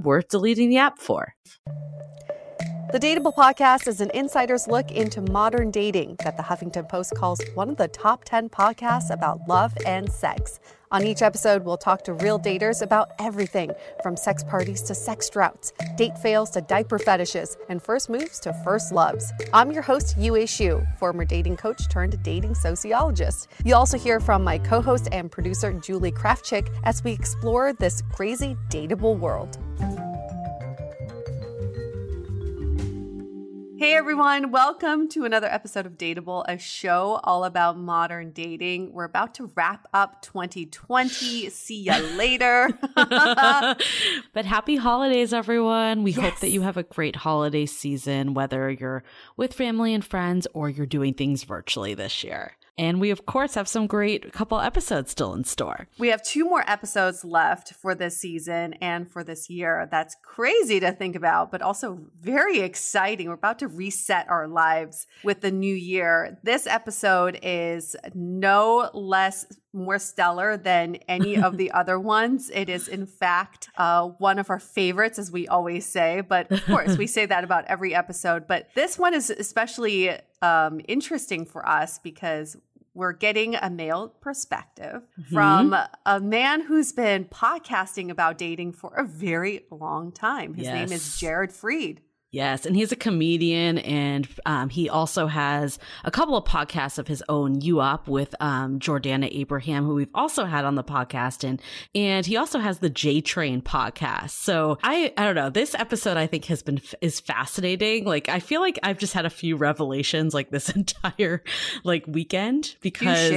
worth deleting the app for. The Dateable podcast is an insider's look into modern dating that the Huffington Post calls one of the top 10 podcasts about love and sex. On each episode, we'll talk to real daters about everything from sex parties to sex droughts, date fails to diaper fetishes, and first moves to first loves. I'm your host, Yue Xu, former dating coach turned dating sociologist. You'll also hear from my co host and producer, Julie Krafchick, as we explore this crazy dateable world. Hey everyone, welcome to another episode of Dateable, a show all about modern dating. We're about to wrap up 2020. See ya later. but happy holidays, everyone. We yes. hope that you have a great holiday season, whether you're with family and friends or you're doing things virtually this year. And we, of course, have some great couple episodes still in store. We have two more episodes left for this season and for this year. That's crazy to think about, but also very exciting. We're about to reset our lives with the new year. This episode is no less more stellar than any of the other ones. It is, in fact, uh, one of our favorites, as we always say. But of course, we say that about every episode. But this one is especially um, interesting for us because we're getting a male perspective mm-hmm. from a man who's been podcasting about dating for a very long time. His yes. name is Jared Freid. Yes, and he's a comedian, and um, he also has a couple of podcasts of his own. You Up with um, Jordana Abraham, who we've also had on the podcast, and and he also has the J Train podcast. So I I don't know. This episode I think has been is fascinating. Like I feel like I've just had a few revelations like this entire like weekend because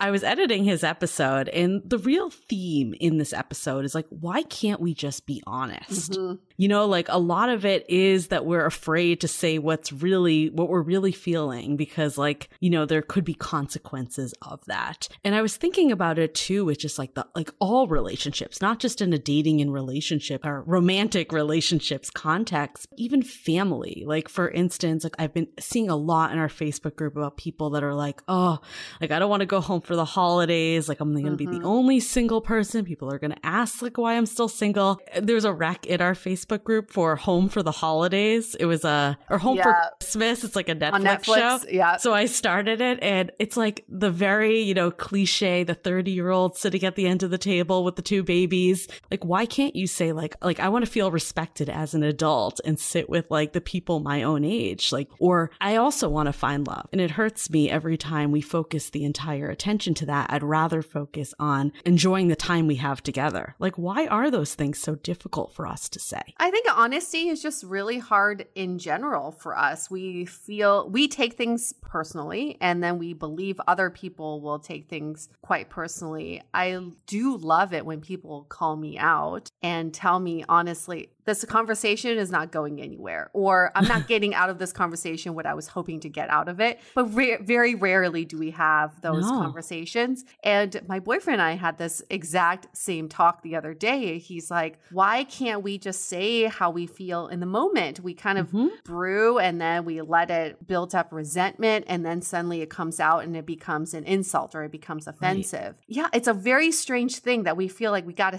I was editing his episode, and the real theme in this episode is like why can't we just be honest? Mm-hmm You know, like a lot of it is that we're afraid to say what's really, what we're really feeling because, like, you know, there could be consequences of that. And I was thinking about it too, with just like the, like all relationships, not just in a dating and relationship or romantic relationships context, even family. Like, for instance, like I've been seeing a lot in our Facebook group about people that are like, oh, like I don't want to go home for the holidays. Like I'm going to mm-hmm. be the only single person. People are going to ask like why I'm still single. There's a rec in our Facebook group for home for the holidays. It was a, or home yeah. for Christmas. It's like a Netflix, Netflix, show. Yeah. So I started it and it's like the very, you know, cliche, the 30 year old sitting at the end of the table with the two babies. Like, why can't you say like, like I want to feel respected as an adult and sit with like the people my own age? Like, or I also want to find love. And it hurts me every time we focus the entire attention to that. I'd rather focus on enjoying the time we have together. Like, why are those things so difficult for us to say? I think honesty is just really hard in general for us. We feel we take things personally and then we believe other people will take things quite personally. I do love it when people call me out and tell me honestly, this conversation is not going anywhere, or I'm not getting out of this conversation what I was hoping to get out of it. But ra- very rarely do we have those no. conversations. And my boyfriend and I had this exact same talk the other day. He's like, why can't we just say how we feel in the moment? We kind of mm-hmm. brew and then we let it build up resentment, and then suddenly it comes out and it becomes an insult or it becomes offensive. Right. Yeah, it's a very strange thing that we feel like we got to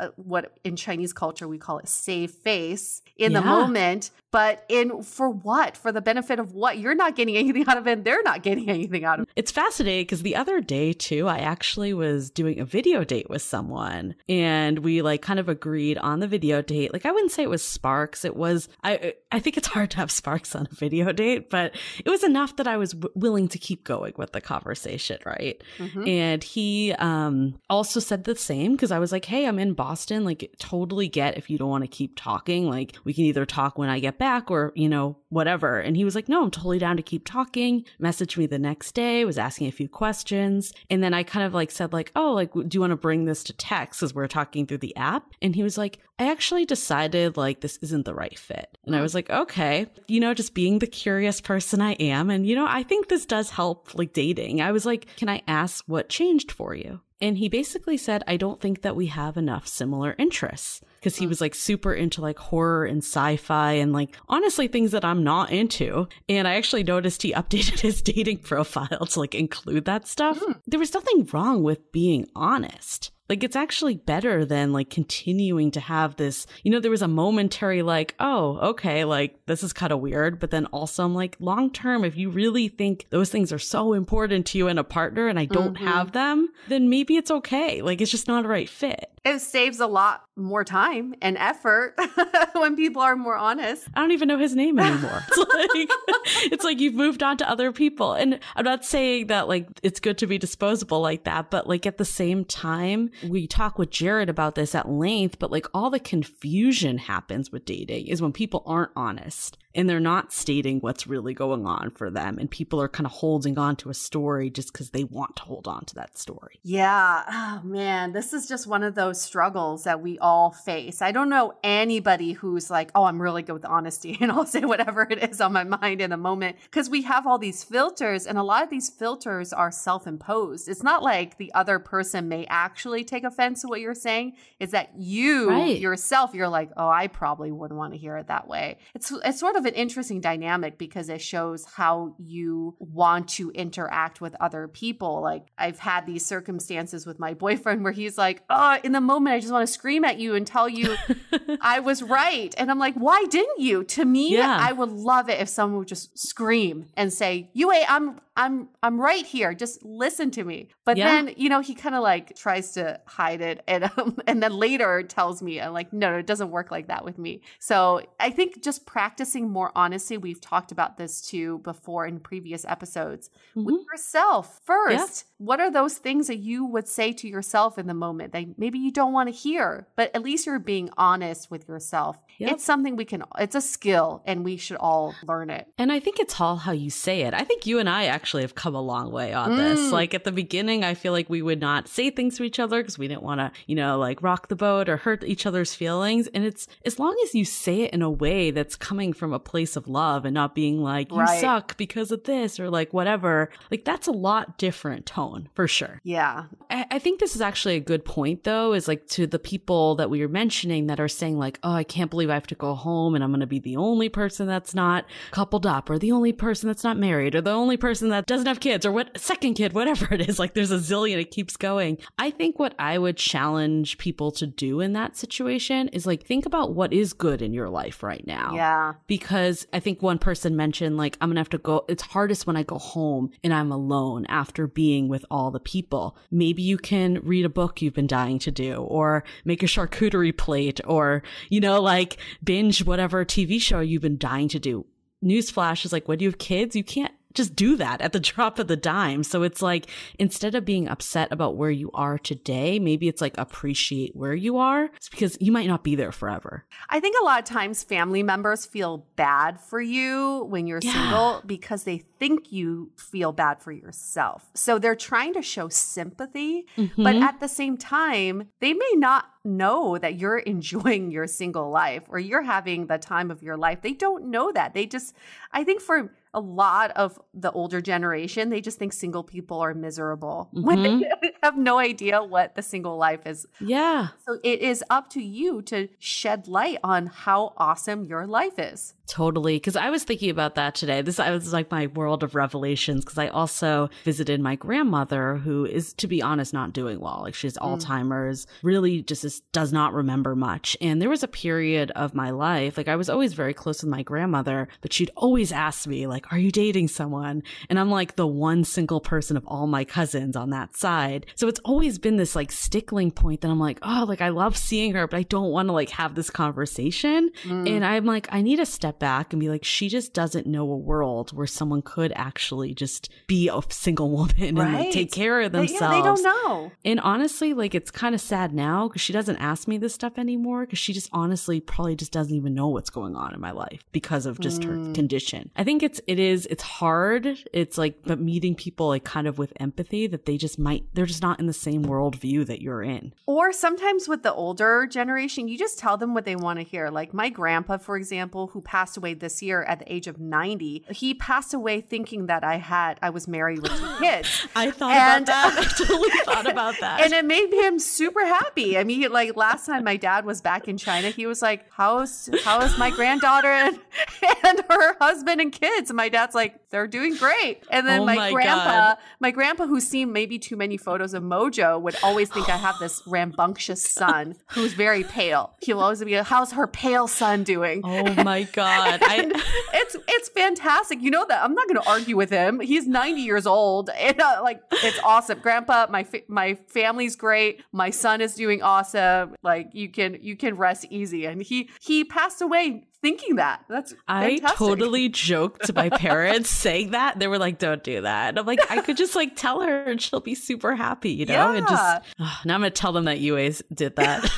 uh, what in Chinese culture we call it save face in yeah. the moment but in for what? For the benefit of what? You're not getting anything out of it. They're not getting anything out of it. It's fascinating because the other day too, I actually was doing a video date with someone and we like kind of agreed on the video date. Like I wouldn't say it was sparks. It was, I, I think it's hard to have sparks on a video date, but it was enough that I was w- willing to keep going with the conversation. Right. Mm-hmm. And he, um, also said the same because I was like, Hey, I'm in Boston. Like totally get if you don't want to keep talking. Like we can either talk when I get back or, you know, whatever. And he was like, no, I'm totally down to keep talking. Messaged me the next day, was asking a few questions. And then I kind of like said like, oh, like, do you want to bring this to text as we're talking through the app? And he was like, I actually decided like this isn't the right fit. And I was like, okay, you know, just being the curious person I am. And, you know, I think this does help like dating. I was like, can I ask what changed for you? And he basically said, I don't think that we have enough similar interests because he was like super into like horror and sci-fi and like honestly things that I'm not into. And I actually noticed he updated his dating profile to like include that stuff. Mm. There was nothing wrong with being honest. Like it's actually better than like continuing to have this, you know, there was a momentary like, oh, okay, like this is kind of weird. But then also I'm like, long term, if you really think those things are so important to you and a partner and I don't mm-hmm. have them, then maybe it's okay. Like it's just not a right fit. It saves a lot more time and effort when people are more honest. I don't even know his name anymore. it's like it's like you've moved on to other people. And I'm not saying that like it's good to be disposable like that, but like at the same time, we talk with Jared about this at length, but like all the confusion happens with dating is when people aren't honest and they're not stating what's really going on for them. And people are kind of holding on to a story just because they want to hold on to that story. Yeah. Oh, man, this is just one of those struggles that we all face. I don't know anybody who's like, oh, I'm really good with honesty and I'll say whatever it is on my mind in the moment because we have all these filters and a lot of these filters are self imposed. It's not like the other person may actually take offense to what you're saying, is that you right. yourself, you're like, oh, I probably wouldn't want to hear it that way. It's, it's sort of an interesting dynamic because it shows how you want to interact with other people. Like I've had these circumstances with my boyfriend where he's like, "Oh, in the moment I just want to scream at you and tell you I was right." And I'm like, "Why didn't you?" To me, yeah. I would love it if someone would just scream and say, "You, I'm I'm I'm right here. Just listen to me. But yeah. then, you know, he kind of like tries to hide it and um, and then later tells me I'm like, no, no, it doesn't work like that with me. So I think just practicing more honesty. We've talked about this too before in previous episodes Mhm. with yourself first. What are those things that you would say to yourself in the moment that maybe you don't want to hear, but at least you're being honest with yourself? Yep. It's something we can, it's a skill and we should all learn it. And I think it's all how you say it. I think you and I actually have come a long way on this. Mm. Like at the beginning, I feel like we would not say things to each other because we didn't want to, you know, like rock the boat or hurt each other's feelings. And it's as long as you say it in a way that's coming from a place of love and not being like, you Right. suck because of this or like whatever, like that's a lot different tone for sure. Yeah. I, I think this is actually a good point, though, is like to the people that we were mentioning that are saying, like, oh, I can't believe I have to go home and I'm going to be the only person that's not coupled up or the only person that's not married or the only person that doesn't have kids or what second kid, whatever it is. Like, there's a zillion, it keeps going. I think what I would challenge people to do in that situation is like, think about what is good in your life right now Yeah. because I think one person mentioned like I'm gonna have to go. It's hardest when I go home and I'm alone after being with all the people. Maybe you can read a book you've been dying to do, or make a charcuterie plate, or you know like binge whatever TV show you've been dying to do. Newsflash is like when you have kids, you can't just do that at the drop of the dime. So it's like instead of being upset about where you are today, maybe it's like appreciate where you are. It's because you might not be there forever. I think a lot of times family members feel bad for you when you're Yeah. single because they think you feel bad for yourself. So they're trying to show sympathy, but Mhm. at the same time, they may not know that you're enjoying your single life or you're having the time of your life. They don't know that. They just, I think for a lot of the older generation, they just think single people are miserable when mm-hmm. they have no idea what the single life is yeah. so it is up to you to shed light on how awesome your life is. Totally. Because I was thinking about that today. This I was like my world of revelations. Because I also visited my grandmother, who is, to be honest, not doing well. Like she has mm. Alzheimer's, really just is, does not remember much. And there was a period of my life, like I was always very close with my grandmother, but she'd always ask me, like, "Are you dating someone?" And I'm like the one single person of all my cousins on that side. So it's always been this like stickling point that I'm like, oh, like I love seeing her, but I don't want to like have this conversation. Mm. And I'm like, I need a step back and be like, she just doesn't know a world where someone could actually just be a single woman and like take care of They- themselves. yeah, they don't know. And honestly, like it's kind of sad now because she doesn't ask me this stuff anymore because she just honestly probably just doesn't even know what's going on in my life because of just her mm. condition. I think it's it is it's hard. It's like but meeting people like kind of with empathy that they just might they're just not in the same worldview that you're in. Or sometimes with the older generation, you just tell them what they want to hear. Like my grandpa, for example, who passed away this year at the age of 90, he passed away thinking that I had, I was married with two kids. I thought And- about that. I totally thought about that. And it made him super happy. I mean, like last time my dad was back in China, he was like, "How's how's my granddaughter and, and her husband and kids?" And my dad's like, "They're doing great." And then Oh my, my grandpa, God. my grandpa, who's seen maybe too many photos of Mojo, would always think I have this rambunctious son who's very pale. He'll always be, "How's her pale son doing?" oh my god. I it's it's fantastic. You know that I'm not going to argue with him. He's 90 years old, and uh, like it's awesome. Grandpa, my fa- my family's great. My son is doing awesome. Like you can you can rest easy. And he he passed away thinking that. That's I fantastic. totally joked to my parents saying that. They were like, don't do that. And I'm like, I could just like tell her and she'll be super happy, you know? And just Ugh, now I'm gonna tell them that you did that.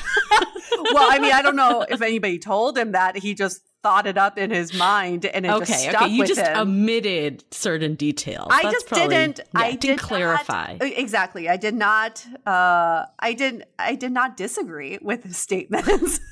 well, I mean, I don't know if anybody told him that. He just thought it up in his mind, and it just okay, stuck okay. You with just him. omitted certain details. I That's just probably- didn't. yeah, I didn't did clarify. Not, exactly. I did not. Uh, I did. I did not disagree with his statements.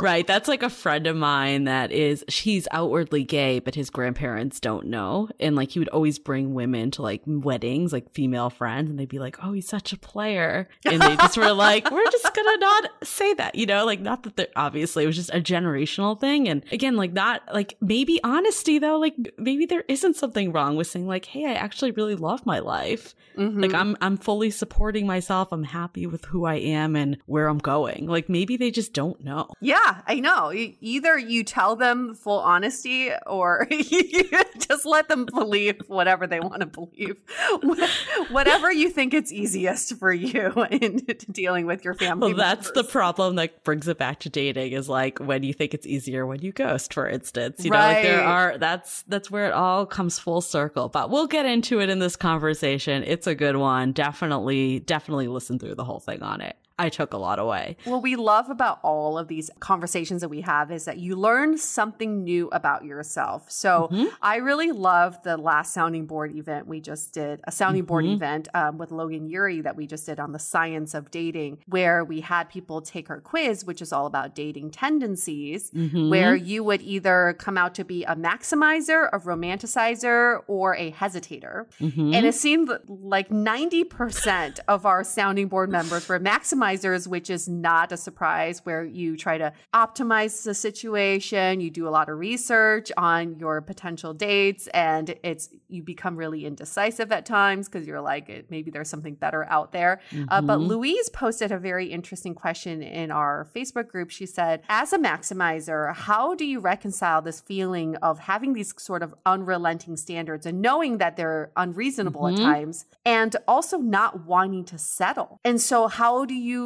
right. That's like a friend of mine that is he's outwardly gay, but his grandparents don't know. And like he would always bring women to like weddings, like female friends, and they'd be like, Oh, he's such a player. And they just were like, We're just gonna not say that, you know, like not that they're obviously it was just a generational thing. And again, like not like maybe honesty though, like maybe there isn't something wrong with saying like, Hey, I actually really love my life. Mhm. Like I'm I'm fully supporting myself. I'm happy with who I am and where I'm going. Like maybe they just don't know. Know. Yeah, I know. Either you tell them full honesty or you just let them believe whatever they want to believe. Whatever you think it's easiest for you in dealing with your family. Well, that's the problem that brings it back to dating is like when you think it's easier when you ghost, for instance. You right. know, like there are that's that's where it all comes full circle. But we'll get into it in this conversation. It's a good one. Definitely, definitely listen through the whole thing on it. I took a lot away. What we love about all of these conversations that we have is that you learn something new about yourself. So mm-hmm. I really love the last sounding board event we just did, a sounding mm-hmm. board event um, with Logan Ury that we just did on the science of dating, where we had people take our quiz, which is all about dating tendencies, mm-hmm. where you would either come out to be a maximizer, a romanticizer, or a hesitator. Mm-hmm. And it seemed like 90% of our sounding board members were maximizers optimizers, which is not a surprise, where you try to optimize the situation, you do a lot of research on your potential dates, and it's you become really indecisive at times because you're like, maybe there's something better out there. Mm-hmm. Uh, but mm-hmm. Louise posted a very interesting question in our Facebook group. She said, as a maximizer, how do you reconcile this feeling of having these sort of unrelenting standards and knowing that they're unreasonable mm-hmm. at times and also not wanting to settle? And so, how do you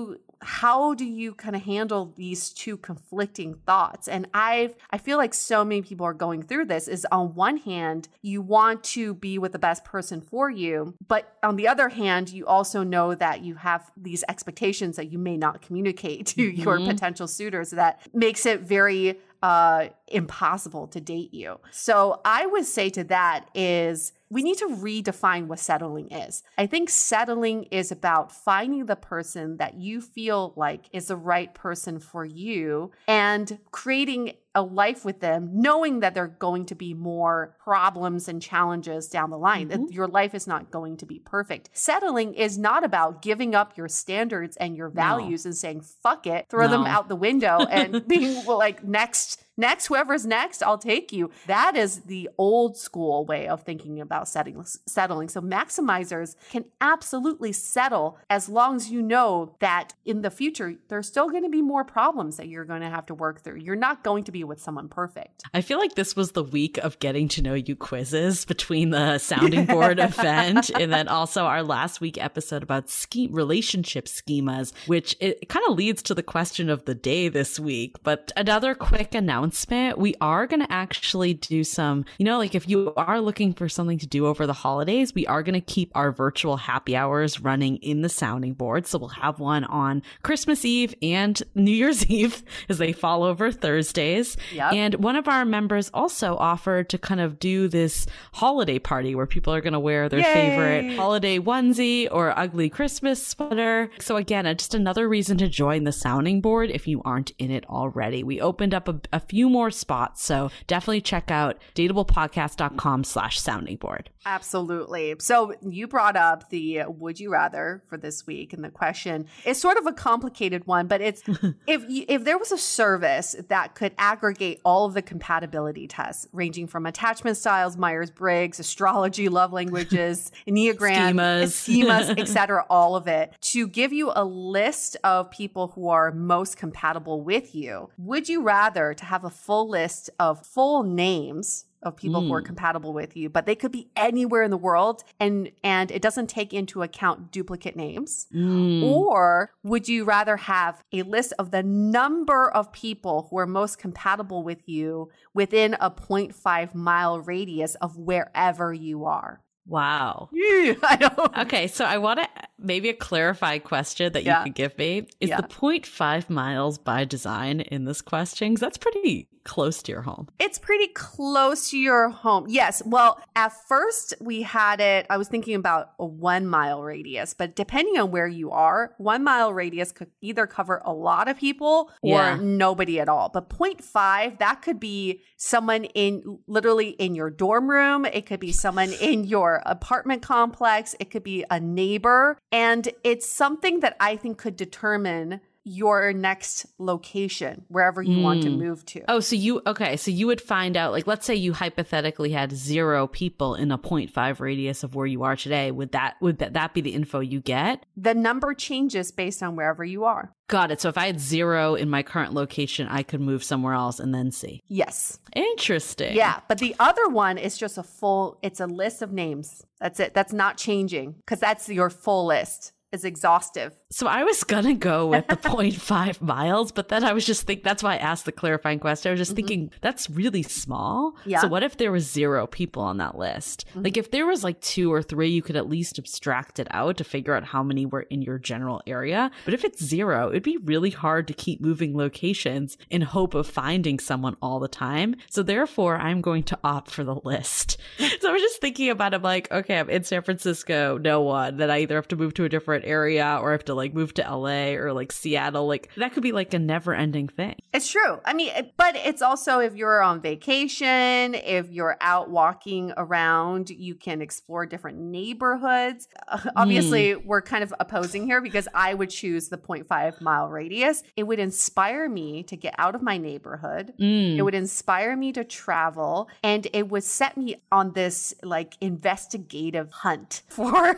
how do you kind of handle these two conflicting thoughts and i've i feel like so many people are going through this is on one hand you want to be with the best person for you but on the other hand you also know that you have these expectations that you may not communicate to mm-hmm. your potential suitors that makes it very uh, impossible to date you. So I would say to that is we need to redefine what settling is. I think settling is about finding the person that you feel like is the right person for you and creating a life with them, knowing that there are going to be more problems and challenges down the line, mm-hmm. that your life is not going to be perfect. Settling is not about giving up your standards and your values no. and saying, fuck it, throw no. them out the window and being like, next next whoever's next i'll take you. That is the old school way of thinking about setting, settling. So maximizers can absolutely settle as long as you know that in the future there's still going to be more problems that you're going to have to work through. You're not going to be with someone perfect. I feel like this was the week of getting to know you quizzes between the sounding board event and then also our last week episode about ski relationship schemas which it kind of leads to the question of the day this week. But another quick announcement announcement, we are going to actually do some, you know, like if you are looking for something to do over the holidays, we are going to keep our virtual happy hours running in the sounding board. So we'll have one on Christmas Eve and New Year's Eve as they fall over Thursdays. Yep. And one of our members also offered to kind of do this holiday party where people are going to wear their Yay! favorite holiday onesie or ugly Christmas sweater. So again, uh, just another reason to join the sounding board if you aren't in it already. We opened up a, a few more spots. So definitely check out dateablepodcast.com slash sounding board. Absolutely. So you brought up the would you rather for this week and the question is sort of a complicated one, but it's if you, if there was a service that could aggregate all of the compatibility tests ranging from attachment styles, Myers-Briggs, astrology, love languages, Enneagram, schemas, schemas etc., all of it to give you a list of people who are most compatible with you, would you rather to have a full list of full names of people mm. who are mm. compatible with you, but they could be anywhere in the world and and it doesn't take into account duplicate names. Mm. Or would you rather have a list of the number of people who are most compatible with you within a 0.5 mile radius of wherever you are? Wow. I know. Okay, so I want to maybe a clarified question that you yeah. could give me. Is yeah. the 0.5 miles by design in this question? Because that's pretty close to your home. It's pretty close to your home. Yes. Well, at first we had it, I was thinking about a one mile radius, but depending on where you are, one mile radius could either cover a lot of people or yeah. nobody at all. But 0.5, that could be someone in literally in your dorm room. It could be someone in your apartment complex. It could be a neighbor. And it's something that I think could determine your next location, wherever you want to Mm. move to. Oh, so you okay? So you would find out, like, let's say you hypothetically had zero people in a 0.5 radius of where you are today. Would that would that, that be the info you get? The number changes based on wherever you are. Got it. So if I had zero in my current location, I could move somewhere else and then see. Yes. Interesting. Yeah. But the other one is just a full, it's a list of names. That's it. That's not changing because that's your full list. Is exhaustive. So I was gonna go with the 0.5 miles, but then I was just think that's why I asked the clarifying question. I was just thinking that's really small. Mm-hmm. Yeah. So what if there was zero people on that list? Mm-hmm. Like if there was like two or three, you could at least abstract it out to figure out how many were in your general area. But if it's zero, it'd be really hard to keep moving locations in hope of finding someone all the time. So therefore, I'm going to opt for the list. so I was just thinking about it like, okay, I'm in San Francisco, no one. Then I either have to move to a different area or I have to like move to LA or like Seattle. Like that could be like a never ending thing. It's true. I mean, but it's also if you're on vacation, if you're out walking around, you can explore different neighborhoods. Uh, obviously, we're kind of opposing here because I would choose the 0.5 mile radius. It would inspire me to get out of my neighborhood. Mm. It would inspire me to travel and it would set me on this like investigative hunt for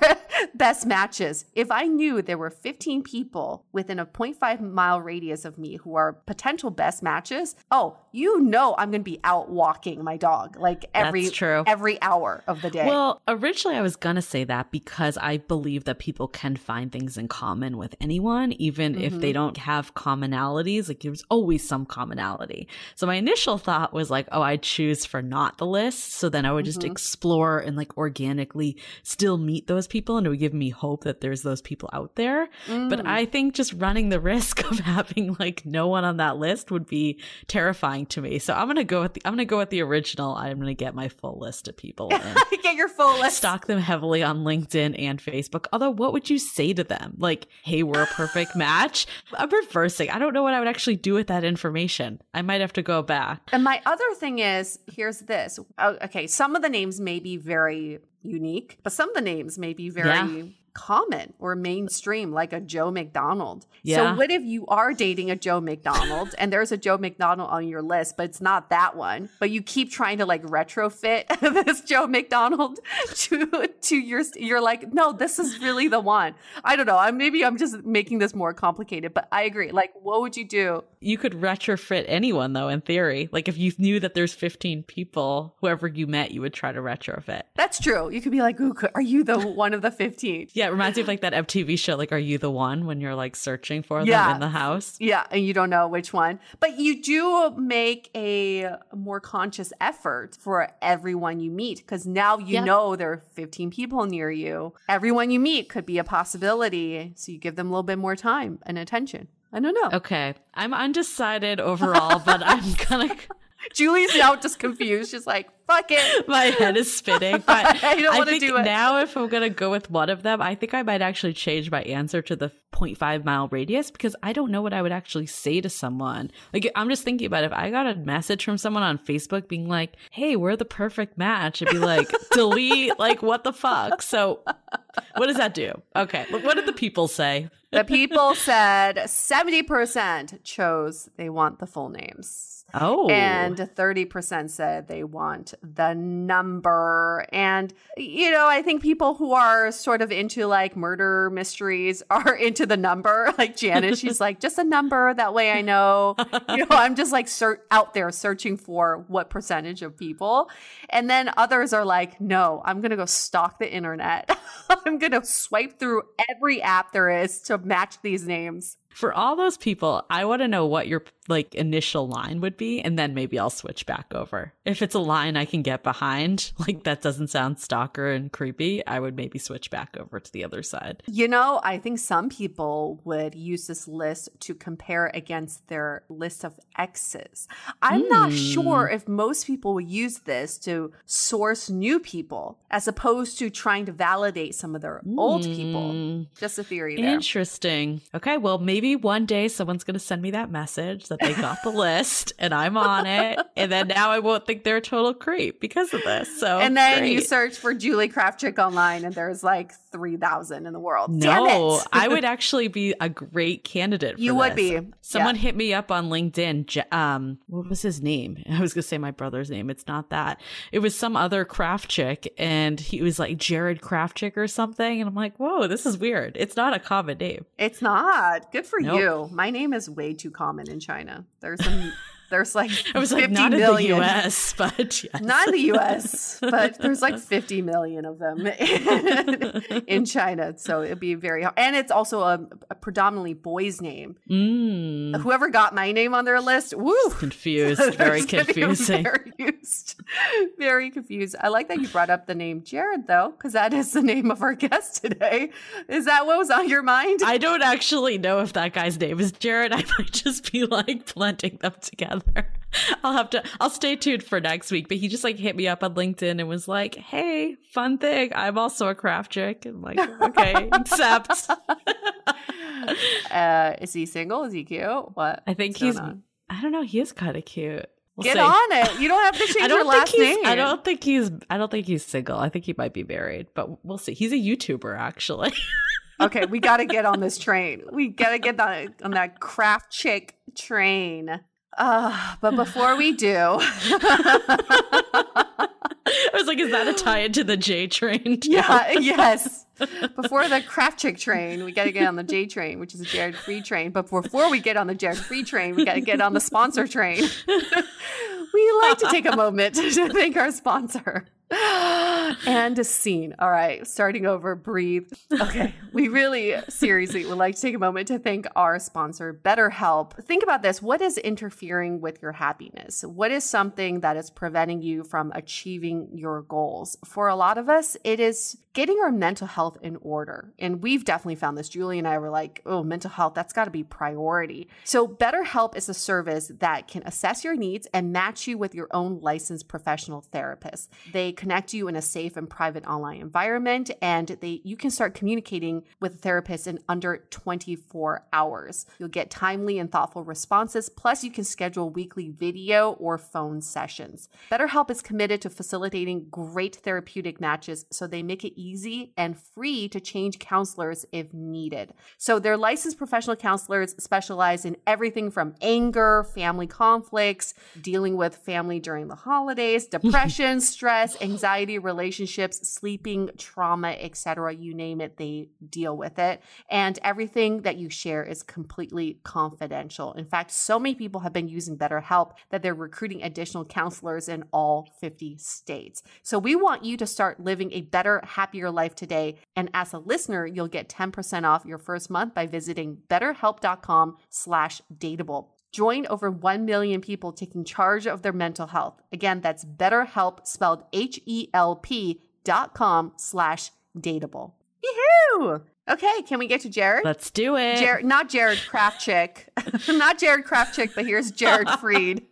best matches. If I knew there were 15 people within a 0.5 mile radius of me who are potential best matches, oh, you know I'm going to be out walking my dog like every every hour of the day. Well, originally I was going to say that because I believe that people can find things in common with anyone, even if they don't have commonalities. Like there's always some commonality. So my initial thought was like, oh, I'd choose for not the list. So then I would just Mhm. explore and like organically still meet those people and it would give me hope that there's those people out there. But Mm. I think just running the risk of having like no one on that list would be terrifying to me. So I'm gonna go with the I'm gonna go with the original. I'm gonna get my full list of people get your full list. Stock them heavily on LinkedIn and Facebook. Although, what would you say to them? Like, hey, we're a perfect match? I'm reversing. I don't know what I would actually do with that information. I might have to go back. And my other thing is here's this. Oh, okay, some of the names may be very unique, but some of the names may be very Yeah. Common or mainstream, like a Joe McDonald. Yeah. So, what if you are dating a Joe McDonald and there's a Joe McDonald on your list, but it's not that one, but you keep trying to like retrofit this Joe McDonald to to your you're like, no, this is really the one. I don't know. I maybe I'm just making this more complicated, but I agree. Like, what would you do? You could retrofit anyone, though, in theory. Like, if you knew that there's 15 people, whoever you met, you would try to retrofit. That's true. You could be like, Ooh, are you the one of the 15? Yeah, it reminds me of like that MTV show, like, Are You the One? when you're like searching for them in the house. Yeah, and you don't know which one. But you do make a more conscious effort for everyone you meet because now you Yeah. know there are 15 people near you. Everyone you meet could be a possibility. So you give them a little bit more time and attention. I don't know. Okay. I'm undecided overall, but I'm gonna. Julie's now just confused. She's like, fuck it. My head is spinning. But I don't wanna do it. now, if I'm gonna go with one of them, I think I might actually change my answer to the 0.5 mile radius because I don't know what I would actually say to someone. Like, I'm just thinking about if I got a message from someone on Facebook being like, "Hey, we're the perfect match," I'd be like, "Delete!" Like, what the fuck? So, what does that do? Okay, what did the people say? The people said 70% chose they want the full names. Oh, And 30% said they want the number. And, you know, I think people who are sort of into like murder mysteries are into the number. Like Janice, she's like, just a number. That way I know. You know, I'm just like ser- out there searching for what percentage of people. And then others are like, no, I'm going to go stalk the internet. I'm going to swipe through every app there is to match these names. For all those people, I want to know what your like initial line would be, and then maybe I'll switch back over. If it's a line I can get behind, like that doesn't sound stalker and creepy, I would maybe switch back over to the other side. You know, I think some people would use this list to compare against their list of exes. I'm not Hmm. sure if most people would use this to source new people as opposed to trying to validate some of their old people. Mm, Just a theory there. Interesting. Okay, well, maybe one day someone's going to send me that message that they got the list and I'm on it. And then now I won't think they're a total creep because of this. So, and then you search for Julie Krafchick online, and there's like 3000 in the world. No, I would actually be a great candidate. you would this. be. Someone Yeah. hit me up on LinkedIn. Um, what was his name? I was gonna say my brother's name. It's not that. It was some other Krafchick, and he was like Jared Krafchick or something. And I'm like, whoa, this is weird. It's not a common name. It's not. Good for Nope. you. My name is way too common in China. There's some there's like I was 50 like, not million. in the U.S., but yes. Not in the US, but there's like 50 million of them in China. So it'd be very hard. And it's also a, a predominantly boy's name. Mm, Whoever got my name on their list, woo. confused. Very There's gonna be confusing. Very confused. Very confused. I like that you brought up the name Jared though, because that is the name of our guest today. Is that what was on your mind? I don't actually know if that guy's name is Jared. I might just be like blending them together. I'll have to I'll stay tuned for next week. But he just like hit me up on LinkedIn and was like, Hey, fun thing. I'm also a Krafchick. I'm like, okay, accept. uh, is he single? Is he cute? What? I think he's on? I don't know, he is kinda cute. We'll Get see. on it. You don't have to change your last name. I don't think he's I don't think he's single. I think he might be married, but we'll see. He's a YouTuber actually. Okay, we got to get on this train. We got to get on, on that Krafchick train. Uh, but before we do, I was like, is that a tie into the J train? too? yeah, yes. Before the Krafchick train, we got to get on the J train, which is a Jared Freid train. But before we get on the Jared Freid train, we got to get on the sponsor train. we like to take a moment to thank our sponsor. And a scene. All right, starting over, breathe. Okay, we really seriously would like to take a moment to thank our sponsor, BetterHelp. Think about this what is interfering with your happiness? What is something that is preventing you from achieving your goals? For a lot of us, it is getting our mental health in order. And we've definitely found this. Julie and I were like, oh, mental health, that's got to be priority. So, BetterHelp is a service that can assess your needs and match you with your own licensed professional therapist. They connect you in a safe and private online environment, and they you can start communicating with a therapist in under 24 hours. You'll get timely and thoughtful responses, plus, you can schedule weekly video or phone sessions. BetterHelp is committed to facilitating great therapeutic matches, so they make it easy and free to change counselors if needed. So, their licensed professional counselors specialize in everything from anger, family conflicts, dealing with family during the holidays, depression, stress, anxiety, relationships, sleeping, trauma, etc. You name it, they deal with it. And everything that you share is completely confidential. In fact, so many people have been using BetterHelp that they're recruiting additional counselors in all 50 states. So we want you to start living a better, happier life today. And as a listener, you'll get 10% off your first month by visiting betterhelp.com slash dateable. Join over 1 million people taking charge of their mental health. Again, that's BetterHelp spelled H-E-L-P dot com slash dateable. Yahoo! Okay, can we get to Jared? Let's do it. Jared, not Jared Krafchick, not Jared Krafchick, but here's Jared Freid.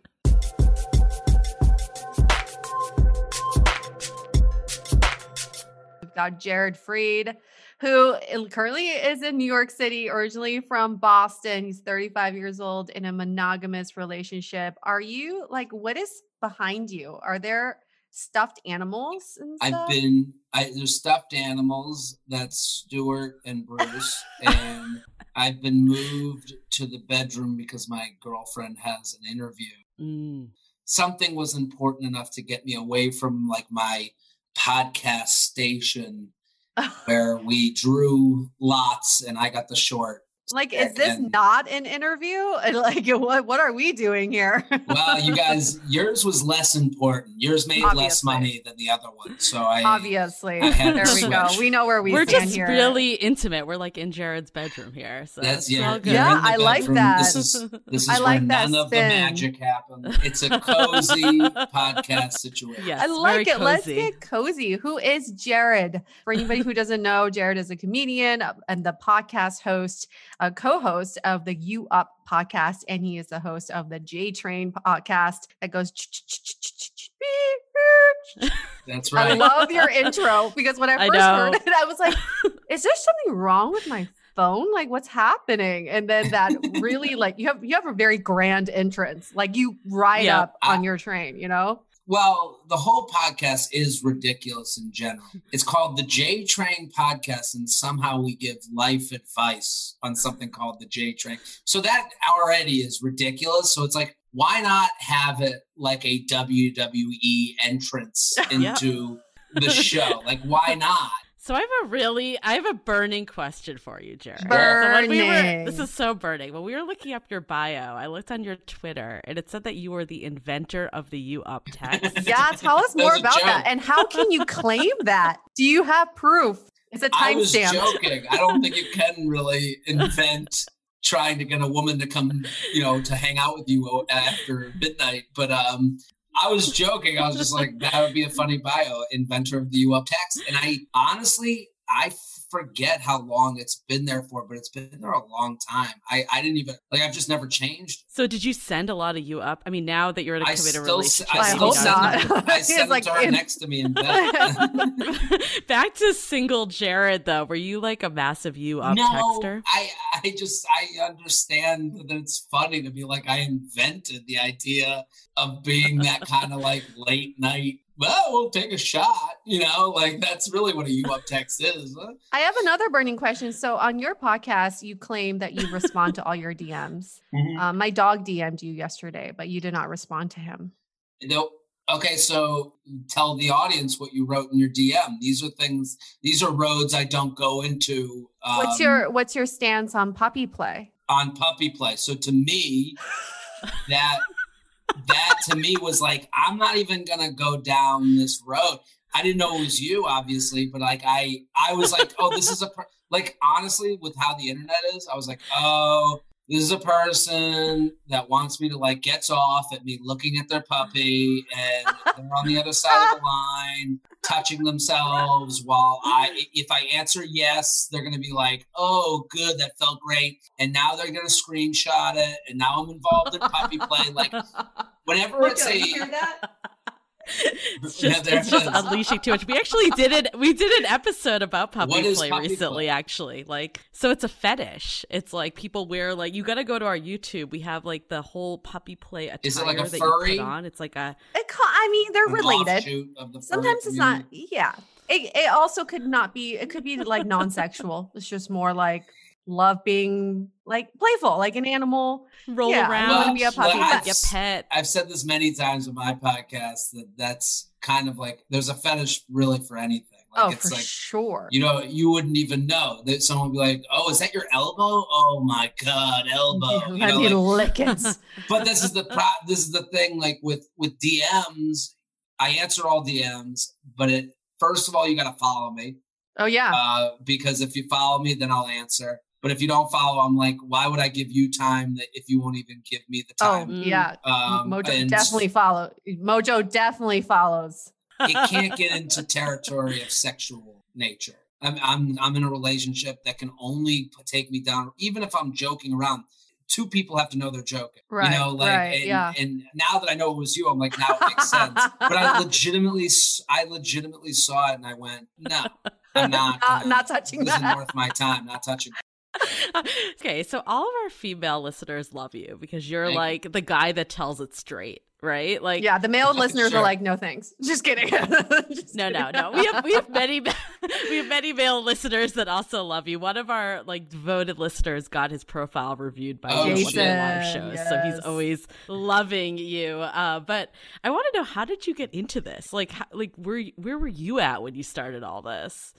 We've got Jared Freid, who currently is in New York City, originally from Boston. He's 35 years old in a monogamous relationship. Are you like, what is behind you? Are there stuffed animals and stuff? I've been I there's stuffed animals that's Stuart and Bruce and I've been moved to the bedroom because my girlfriend has an interview. Mm. Something was important enough to get me away from like my podcast station where we drew lots and I got the short. Like, is this And- not an interview? Like, what what are we doing here? Well, you guys, yours was less important. Yours made less money than the other one. So I Obviously, I had there to we go. We know where we We're stand just here. really intimate. We're like in Jared's bedroom here. So That's it's yeah. all good. Yeah, you're I like that. This is this is I like where that none of the magic happens. It's a cozy podcast situation. Yes, I like very it. Let's cozy. get cozy. Who is Jared? For anybody who doesn't know, Jared is a comedian and the podcast host, a co-host of the You Up podcast, and he is the host of the J Train podcast that goes. That's right. I love your intro because when I I first heard it, I was like, "Is there something wrong with my phone? Like, what's happening?" And then that really, like, you have you have a very grand entrance, like you ride Yeah. up on your train, you know. Well, the whole podcast is ridiculous in general. It's called the J Train Podcast, and somehow we give life advice on something called the J Train. So that already is ridiculous. So it's like, why not have it like a WWE entrance into the show? Like, why not? So I have a really, I have a burning question for you, Jared. Burning. So we were, this is so burning. When we were looking up your bio, I looked on your Twitter, and it said that you were the inventor of the U Up text. yeah, tell us more That's a about that. And how can you claim that? Do you have proof? It's a I was timestamp. joking. I don't think you can really invent trying to get a woman to come, you know, to hang out with you after midnight. But um, I was joking. I was just like, that would be a funny bio, inventor of the U Up text. And I honestly, I forget how long it's been there for, but it's been there a long time. I, I didn't even like. I've just never changed. So did you send a lot of "You Up"? I mean, now that you're in a I committed still, relationship, I I still hope don't send not. Them, I It's send like to her in- next to me in bed. Back to single Jared though. Were you like a massive "You Up" no, texter? I I just I understand that it's funny to be like I invented the idea of being that kind of like late night. Well, we'll take a shot, you know, like that's really what a U up text is. huh? I have another burning question. So on your podcast, you claim that you respond to all your DMs. Um, my dog DM'd you yesterday, but you did not respond to him. Nope. Okay, so tell the audience what you wrote in your DM. These are things. These are roads I don't go into. Um, What's your What's your stance on puppy play? on puppy play? So to me, that that to me was like I'm not even gonna go down this road. I didn't know it was you, obviously, but like I I was like, oh, this is a per-. like honestly with how the internet is, I was like, oh, this is a person that wants me to like gets off at me looking at their puppy and they're on the other side of the line touching themselves while I if I answer yes, they're gonna be like, oh good, that felt great. And now they're gonna screenshot it and now I'm involved in puppy play. Like whenever it's a It's just, there it's just unleashing too much. We actually did it. We did an episode about puppy What is play puppy recently. play? Actually, like, so it's a fetish. It's like people wear like you got to go to our YouTube. We have like the whole puppy play attire Is it like a that furry? you put on. It's like a It ca- I mean, they're related. the furry Sometimes it's not. Yeah. It, it also could not be. It could be like non-sexual. it's just more like love being like playful, like an animal. roll Yeah, around. wanna be a puppy, like but- a pet. I've said this many times in my podcast that that's kind of like there's a fetish really for anything. Like oh, it's for like sure. you know you wouldn't even know that someone would be like, "Oh, is that your elbow? Oh my god, elbow!" You I know, mean, like- lickets. but this is the pro- this is the thing. Like with with DMs, I answer all DMs, but it first of all you got to follow me Oh yeah. uh, because if you follow me, then I'll answer. But if you don't follow, I'm like, why would I give you time that if you won't even give me the oh time? Mm. yeah. Um, Mojo and definitely follow. Mojo definitely follows. it can't get into territory of sexual nature. I'm, I'm I'm in a relationship that can only take me down, even if I'm joking around. Two people have to know they're joking, Right, You know, like, right, and, yeah. and now that I know it was you, I'm like, now it makes sense. But I legitimately, s- I legitimately saw it, and I went, no, I'm not, Not, not touching This isn't worth my time. Not touching. okay, so all of our female listeners love you because you're Thank you. like the guy that tells it straight, right? Like, yeah, the male listeners Sure. are like, no thanks. Just kidding. Just No, no, kidding. no. We have we have many we have many male listeners that also love you. One of our like devoted listeners got his profile reviewed by Oh, you at one of the live Jason, shows, so he's always loving you. Uh, but I want to know how did you get into this? Like, how, like where where were you at when you started all this?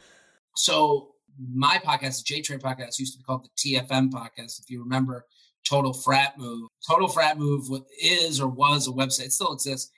So my podcast, the J Train podcast, used to be called the TFM podcast. If you remember, Total Frat Move. Total Frat Move is or was a website, it still exists,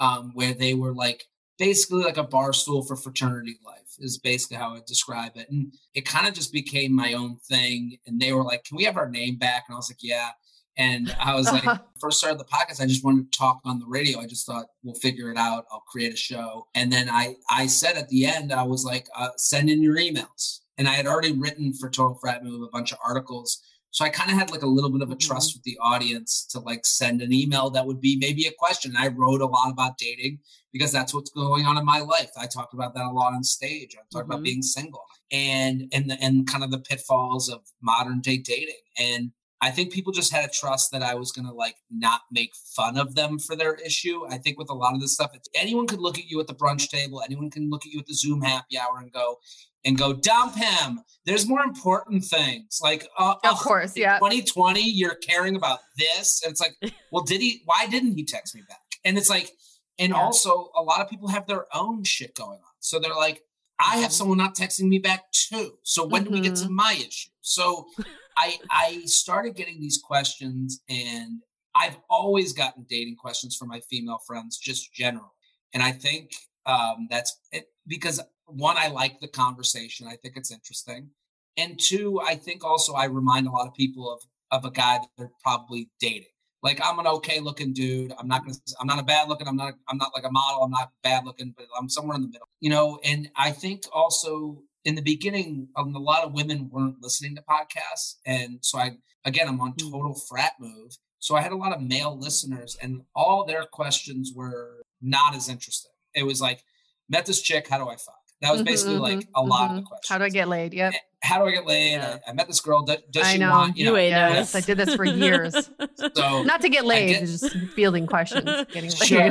um, where they were like basically like a Barstool for fraternity life is basically how I describe it. And it kind of just became my own thing. And they were like, "Can we have our name back?" And I was like, "Yeah." And I was like, first started the podcast, I just wanted to talk on the radio. I just thought we'll figure it out. I'll create a show. And then I I said at the end, I was like, uh, send in your emails. And I had already written for Total Frat Move a bunch of articles. So I kind of had like a little bit of a trust with the audience to like send an email that would be maybe a question. I wrote a lot about dating because that's what's going on in my life. I talked about that a lot on stage. I talked about Mhm. being single and and the, and kind of the pitfalls of modern day dating. And I think people just had a trust that I was going to like not make fun of them for their issue. I think with a lot of this stuff, anyone could look at you at the brunch table, anyone can look at you at the Zoom happy hour and go, and go dump him. There's more important things. Like, uh, of course, yeah. 2020, you're caring about this, and it's like, well, did he? Why didn't he text me back? And it's like, and yeah. also a lot of people have their own shit going on, so they're like, I have mm-hmm. someone not texting me back too. So when mm-hmm. do we get to mm-hmm. my issue? So I I started getting these questions, and I've always gotten dating questions from my female friends, just general. And I think um, that's it, because one, I like the conversation. I think it's interesting, and two, I think also I remind a lot of people of of a guy that they're probably dating. Like I'm an okay looking dude. I'm not gonna. I'm not a bad looking. I'm not. I'm not like a model. I'm not bad looking, but I'm somewhere in the middle. You know. And I think also in the beginning, um, a lot of women weren't listening to podcasts, and so I again I'm on hmm. total frat move. So I had a lot of male listeners, and all their questions were not as interesting. It was like, met this chick, how do I fuck? That was basically mm-hmm, like mm-hmm, a lot mm-hmm. of the questions. How do I get laid? Yep. How do I get laid? Yeah. I, I, met this girl. Does, does she know. want, you know? Yes, I did this for years. so not to get laid, get, just fielding questions, getting laid. Sure.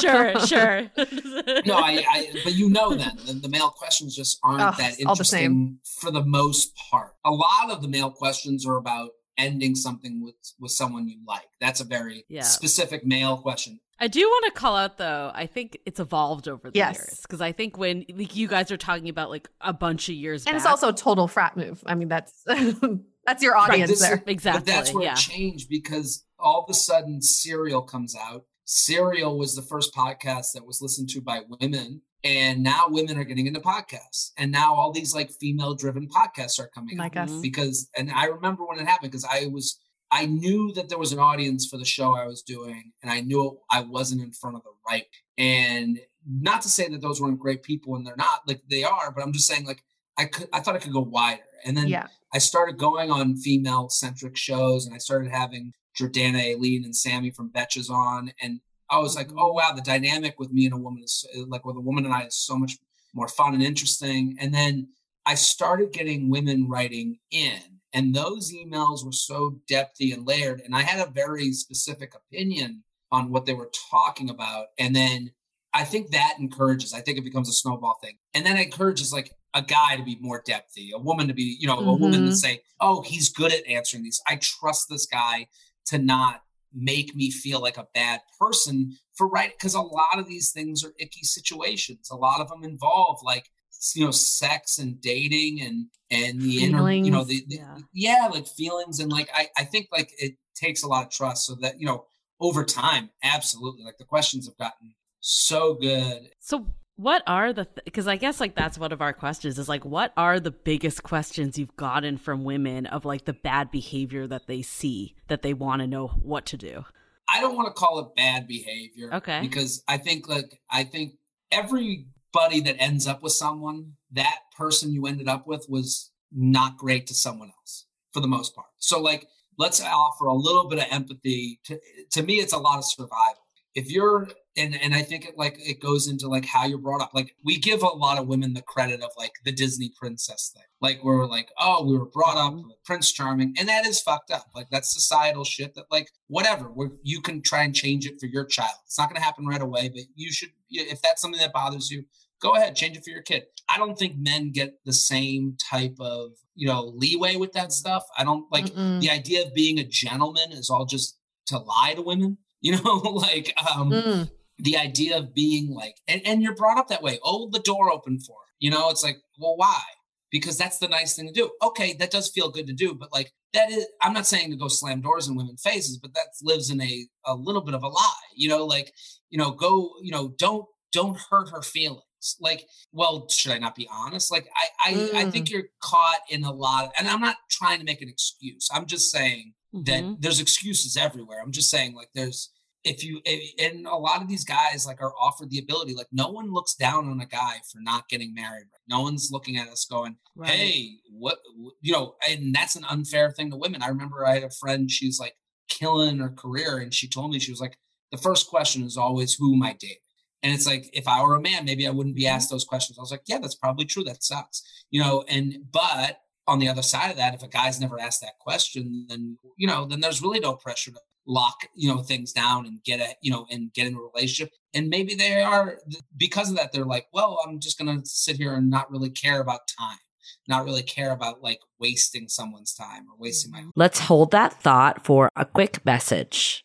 sure, sure. no, I, I, but you know then the, the male questions just aren't oh, that interesting the for the most part. A lot of the male questions are about ending something with with someone you like. That's a very yeah. specific male question. I do want to call out though. I think it's evolved over the yes. years because I think when like you guys are talking about like a bunch of years, and back, it's also a total frat move. I mean, that's that's your audience right, there. Is, exactly. But that's where yeah. it changed because all of a sudden, Serial comes out. Serial was the first podcast that was listened to by women, and now women are getting into podcasts, and now all these like female-driven podcasts are coming like out us. because. And I remember when it happened because I was I knew that there was an audience for the show I was doing, and I knew I wasn't in front of the right. And not to say that those weren't great people, and they're not, like they are, but I'm just saying, like I could, I thought I could go wider. And then yeah. I started going on female centric shows, and I started having Jordana Aleen and Sammy from Betches on, and I was like, mm-hmm. oh wow, the dynamic with me and a woman is like with a woman and I is so much more fun and interesting. And then I started getting women writing in and those emails were so depthy and layered. And I had a very specific opinion on what they were talking about. And then I think that encourages, I think it becomes a snowball thing. And then it encourages like a guy to be more depthy, a woman to be, you know, mm-hmm. a woman to mm-hmm. say, oh, he's good at answering these. I trust this guy to not make me feel like a bad person for right because a lot of these things are icky situations a lot of them involve like you know sex and dating and and the feelings, inner you know the, the yeah. yeah. like feelings and like I, I think like it takes a lot of trust so that you know over time absolutely like the questions have gotten so good so what are the because th- i guess like that's one of our questions is like what are the biggest questions you've gotten from women of like the bad behavior that they see that they want to know what to do i don't want to call it bad behavior okay because i think like i think every buddy that ends up with someone, that person you ended up with was not great to someone else for the most part. So like let's offer a little bit of empathy to to me it's a lot of survival. If you're and and I think it like it goes into like how you're brought up. Like we give a lot of women the credit of like the Disney princess thing. Like we're like, oh, we were brought up mm-hmm. with Prince Charming, and that is fucked up. Like that's societal shit. That like whatever. Where you can try and change it for your child. It's not going to happen right away, but you should. If that's something that bothers you, go ahead, change it for your kid. I don't think men get the same type of you know leeway with that stuff. I don't like Mm-mm. the idea of being a gentleman is all just to lie to women. You know, like um, mm the idea of being like, and, and you're brought up that way. Hold the door open for her. You know, it's like, well, why? Because that's the nice thing to do. Okay, that does feel good to do, but like that is, I'm not saying to go slam doors in women's faces, but that lives in a a little bit of a lie. You know, like, you know, go, you know, don't don't hurt her feelings. Like, well, should I not be honest? Like, I I, mm. I think mm. you're caught in a lot, of, and I'm not trying to make an excuse. I'm just saying mm-hmm. that there's excuses everywhere. I'm just saying like there's if you and a lot of these guys like are offered the ability like no one looks down on a guy for not getting married right no one's looking at us going right. hey what you know and that's an unfair thing to women i remember i had a friend she's like killing her career and she told me she was like the first question is always who am i dating and it's like if i were a man maybe i wouldn't be asked those questions. I was like yeah that's probably true. That sucks you know and but on the other side of that, if a guy's never asked that question, then you know, then there's really no pressure to lock you know things down and get a you know and get in a relationship. And maybe they are because of that they're like well i'm just gonna sit here and not really care about time not really care about like wasting someone's time or wasting my let's hold that thought for a quick message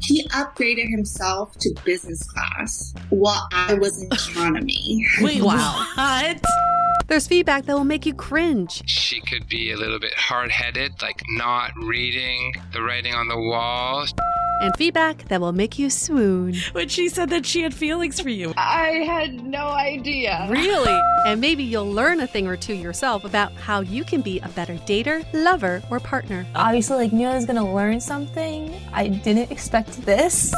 He upgraded himself to business class while I was in economy. Wait, wow. what? There's feedback that will make you cringe. She could be a little bit hard headed, like not reading the writing on the wall. And feedback that will make you swoon. When she said that she had feelings for you. I had no idea. Really? and maybe you'll learn a thing or two yourself about how you can be a better dater, lover, or partner. Obviously, like, knew I was gonna learn something. I didn't expect this.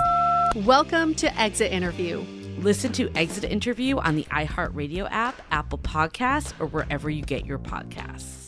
Welcome to Exit Interview Listen to Exit Interview on the iHeartRadio app, Apple Podcasts, or wherever you get your podcasts.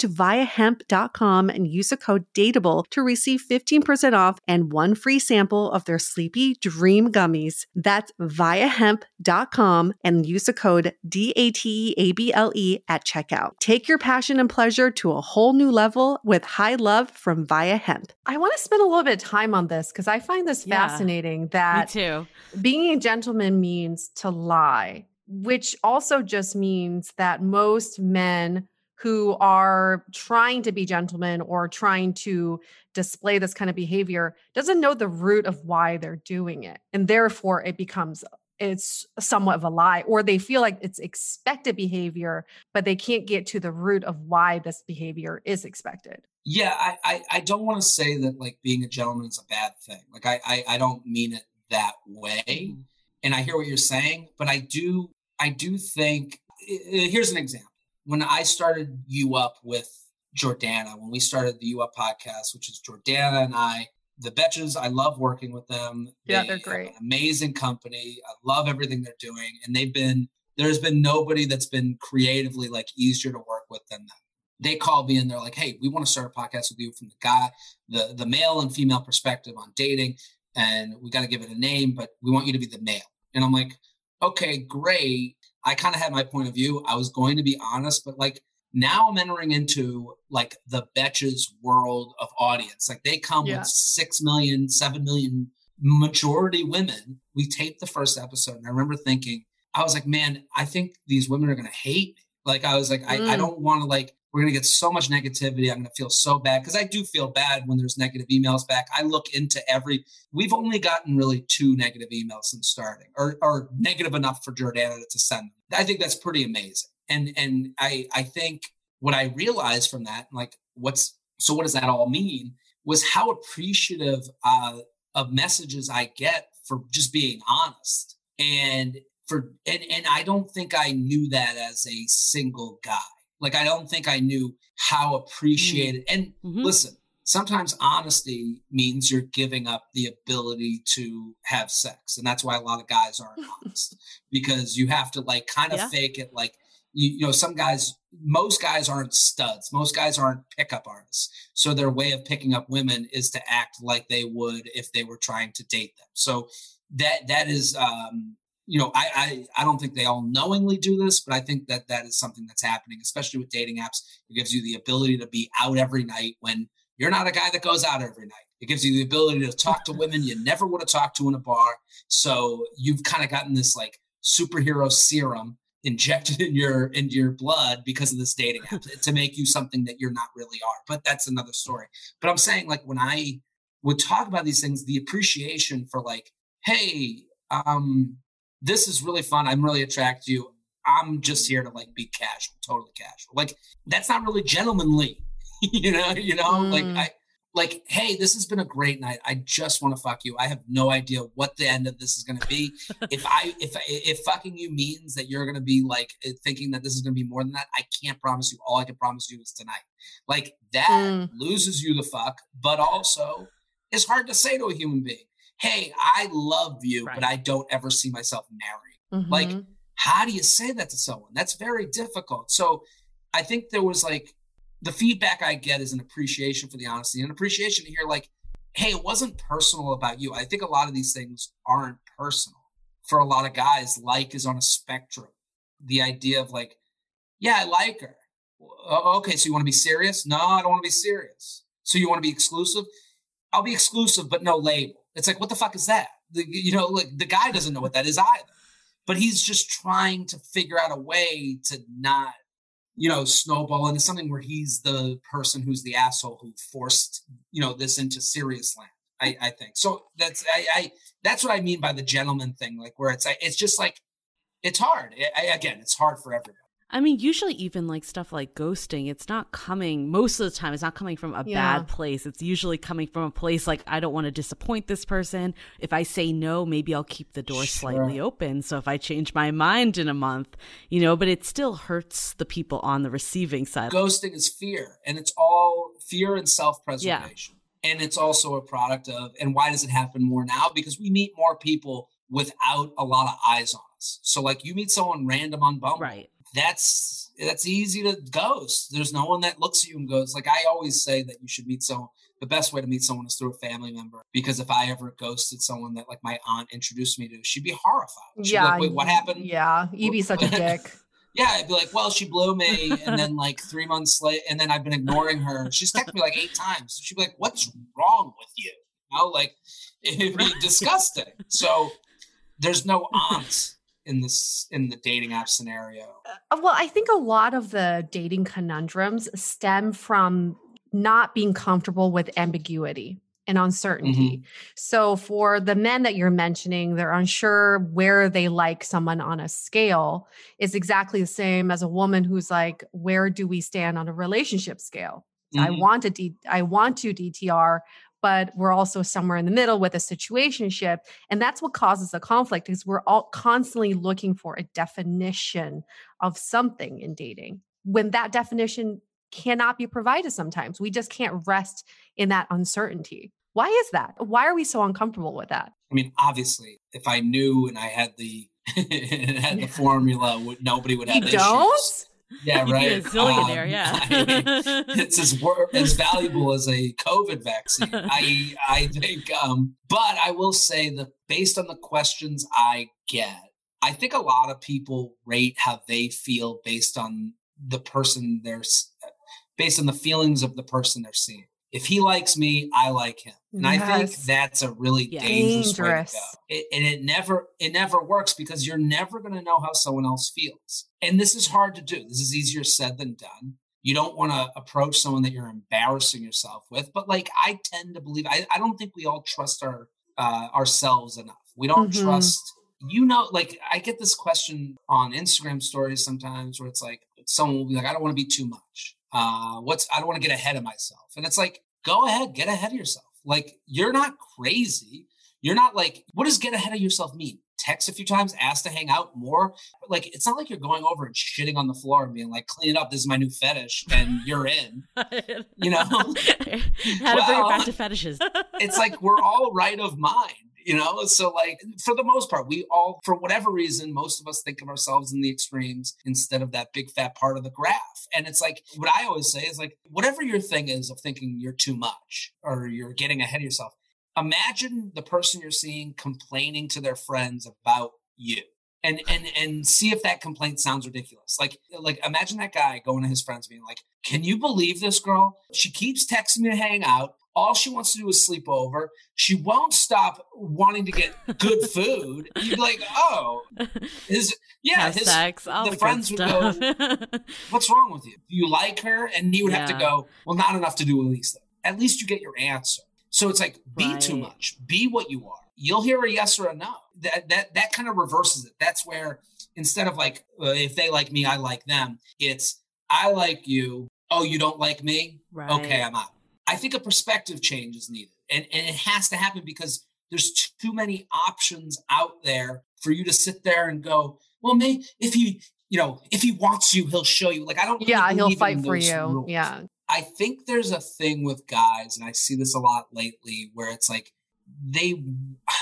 to viiahemp.com and use the code DATEABLE to receive 15% off and one free sample of their Sleepy Dream Gummies. That's viiahemp.com and use the code D-A-T-E-A-B-L-E at checkout. Take your passion and pleasure to a whole new level with high love from Viia Hemp. I want to spend a little bit of time on this because I find this Yeah. fascinating that Me too. being a gentleman means to lie, which also just means that most men who are trying to be gentlemen or trying to display this kind of behavior doesn't know the root of why they're doing it and therefore it becomes it's somewhat of a lie or they feel like it's expected behavior but they can't get to the root of why this behavior is expected Yeah, I, I, I don't want to say that like being a gentleman is a bad thing. Like I, I, I don't mean it that way. Mm-hmm. And I hear what you're saying, but I do I do think i- i- here's an example. When I started you up with Jordana, when we started the You Up podcast, which is Jordana and I, the Betches, I love working with them. Yeah, They they're great. an amazing company. I love everything they're doing. And they've been there's been nobody that's been creatively like easier to work with than them they called me and they're like, "Hey, we want to start a podcast with you from the guy, the the male and female perspective on dating, and we got to give it a name, but we want you to be the male." And I'm like, "Okay, great." I kind of had my point of view. I was going to be honest, but like now I'm entering into like the Betches world of audience. Like they come Yeah. with six million, seven million majority women. We taped the first episode, and I remember thinking, I was like, man, I think these women are gonna hate me. Like I was like, I, I Mm. don't want to like we're gonna get so much negativity. I'm gonna feel so bad because I do feel bad when there's negative emails back. I look into every. We've only gotten really two negative emails since starting, or or negative enough for Jordana to send. I think that's pretty amazing. And and I I think what I realized from that, like what's so what does that all mean? Was how appreciative uh, of messages I get for just being honest and for and and I don't think I knew that as a single guy. Like I don't think I knew how appreciated. And Mhm. listen, sometimes honesty means you're giving up the ability to have sex, and that's why a lot of guys aren't honest because you have to like kind of Yeah. fake it. Like you, you know, some guys, most guys aren't studs. Most guys aren't pickup artists. So their way of picking up women is to act like they would if they were trying to date them. So that that is um, you know, I, I I don't think they all knowingly do this, but I think that that is something that's happening, especially with dating apps. It gives you the ability to be out every night when you're not a guy that goes out every night. It gives you the ability to talk to women you never would have talked to in a bar. So you've kind of gotten this like superhero serum injected in your into your blood because of this dating app to make you something that you're not really are. But that's another story. But I'm saying like when I would talk about these things, the appreciation for like, hey, um, this is really fun. I'm really attracted to you. I'm just here to like be casual, totally casual. Like that's not really gentlemanly, you know. You know, mm. like I like, hey, this has been a great night. I just want to fuck you. I have no idea what the end of this is going to be. if I if if fucking you means that you're going to be like eh, thinking that this is going to be more than that, I can't promise you. All I can promise you is tonight. Like that mm. loses you the fuck, but also it's hard to say to a human being, "Hey, I love you, right. but I don't ever see myself marrying. Mm-hmm. Like, how do you say that to someone? That's very difficult. So, I think there was like the feedback I get is an appreciation for the honesty and appreciation to hear like, hey, it wasn't personal about you. I think a lot of these things aren't personal. For a lot of guys, like is on a spectrum. The idea of like, yeah, I like her. Okay, so you want to be serious? No, I don't want to be serious. So you want to be exclusive? I'll be exclusive, but no label. It's like, what the fuck is that? The, you know, like the guy doesn't know what that is either. But he's just trying to figure out a way to not you know, snowball into something where he's the person who's the asshole who forced, you know, this into serious land. I, I think so. That's I, I that's what I mean by the gentleman thing, like where it's it's just like it's hard. I, again, it's hard for everybody. I mean, usually even like stuff like ghosting, it's not coming most of the time. It's not coming from a yeah. bad place. It's usually coming from a place like I don't want to disappoint this person. If I say no, maybe I'll keep the door sure. slightly open. So if I change my mind in a month, you know, but it still hurts the people on the receiving side. Ghosting is fear, and it's all fear and self-preservation. Yeah. And it's also a product of and why does it happen more now? Because we meet more people without a lot of eyes on us. So like you meet someone random on Bumble. Right that's that's easy to ghost. There's no one that looks at you and goes like I always say that you should meet someone. The best way to meet someone is through a family member because if I ever ghosted someone that like my aunt introduced me to, she'd be horrified. She'd yeah. Like, Wait, what happened? Yeah, you'd be such a dick. yeah, I'd be like, well, she blew me, and then like three months later, and then I've been ignoring her. She's texted me like eight times. She'd be like, "What's wrong with you?" You know, like it'd be disgusting. So there's no aunts in this in the dating app scenario? Uh, well, I think a lot of the dating conundrums stem from not being comfortable with ambiguity and uncertainty. Mm-hmm. So for the men that you're mentioning, they're unsure where they like someone on a scale is exactly the same as a woman who's like, where do we stand on a relationship scale? Mm-hmm. I want to D- I want to DTR, but we're also somewhere in the middle with a situationship and that's what causes the conflict is we're all constantly looking for a definition of something in dating when that definition cannot be provided sometimes. We just can't rest in that uncertainty. Why is that? Why are we so uncomfortable with that? I mean obviously if i knew and i had the had the formula nobody would have you don't Yeah, right. a zillionaire, um, yeah. I, it's as as valuable as a COVID vaccine. I I think, um, but I will say that based on the questions I get, I think a lot of people rate how they feel based on the person they're based on the feelings of the person they're seeing if he likes me, I like him. And yes. I think that's a really dangerous, dangerous, way to go. It, and it never it never works because you're never going to know how someone else feels. And this is hard to do. This is easier said than done. You don't want to approach someone that you're embarrassing yourself with. But like I tend to believe, I, I don't think we all trust our uh, ourselves enough. We don't mm-hmm. trust. You know, like I get this question on Instagram stories sometimes where it's like someone will be like, I don't want to be too much uh, what's I don't want to get ahead of myself. And it's like, go ahead, get ahead of yourself. Like you're not crazy. You're not like, what does get ahead of yourself mean? Text a few times, ask to hang out more. Like it's not like you're going over and shitting on the floor and being like, clean it up. This is my new fetish, and you're in. you know, how to well, bring it back to fetishes. it's like we're all right of mind. You know? So, like, for the most part, we all, for whatever reason, most of us think of ourselves in the extremes instead of that big fat part of the graph. And it's like, what I always say is like, whatever your thing is of thinking you're too much or you're getting ahead of yourself, imagine the person you're seeing complaining to their friends about you and and and see if that complaint sounds ridiculous. Like like imagine that guy going to his friends being like, "Can you believe this girl? She keeps texting me to hang out. All she wants to do is sleep over. She won't stop wanting to get good food." You'd be like, "Oh, his yeah, his sex, all the the, friends would stuff. go, What's wrong with you? Do you like her?" And he would have to go, "Well, not enough to do at least. At least you get your answer." So it's like, be too much. Be what you are. You'll hear a yes or a no. That that that kind of reverses it. That's where instead of like, uh, if they like me, I like them. It's I like you. Oh, you don't like me? right. Okay, I'm out. I think a perspective change is needed, and and it has to happen because there's too many options out there for you to sit there and go, well, may if he, you know, if he wants you, he'll show you. Like I don't. really Yeah, he'll fight for you. rules. Yeah. I think there's a thing with guys, and I see this a lot lately, where it's like they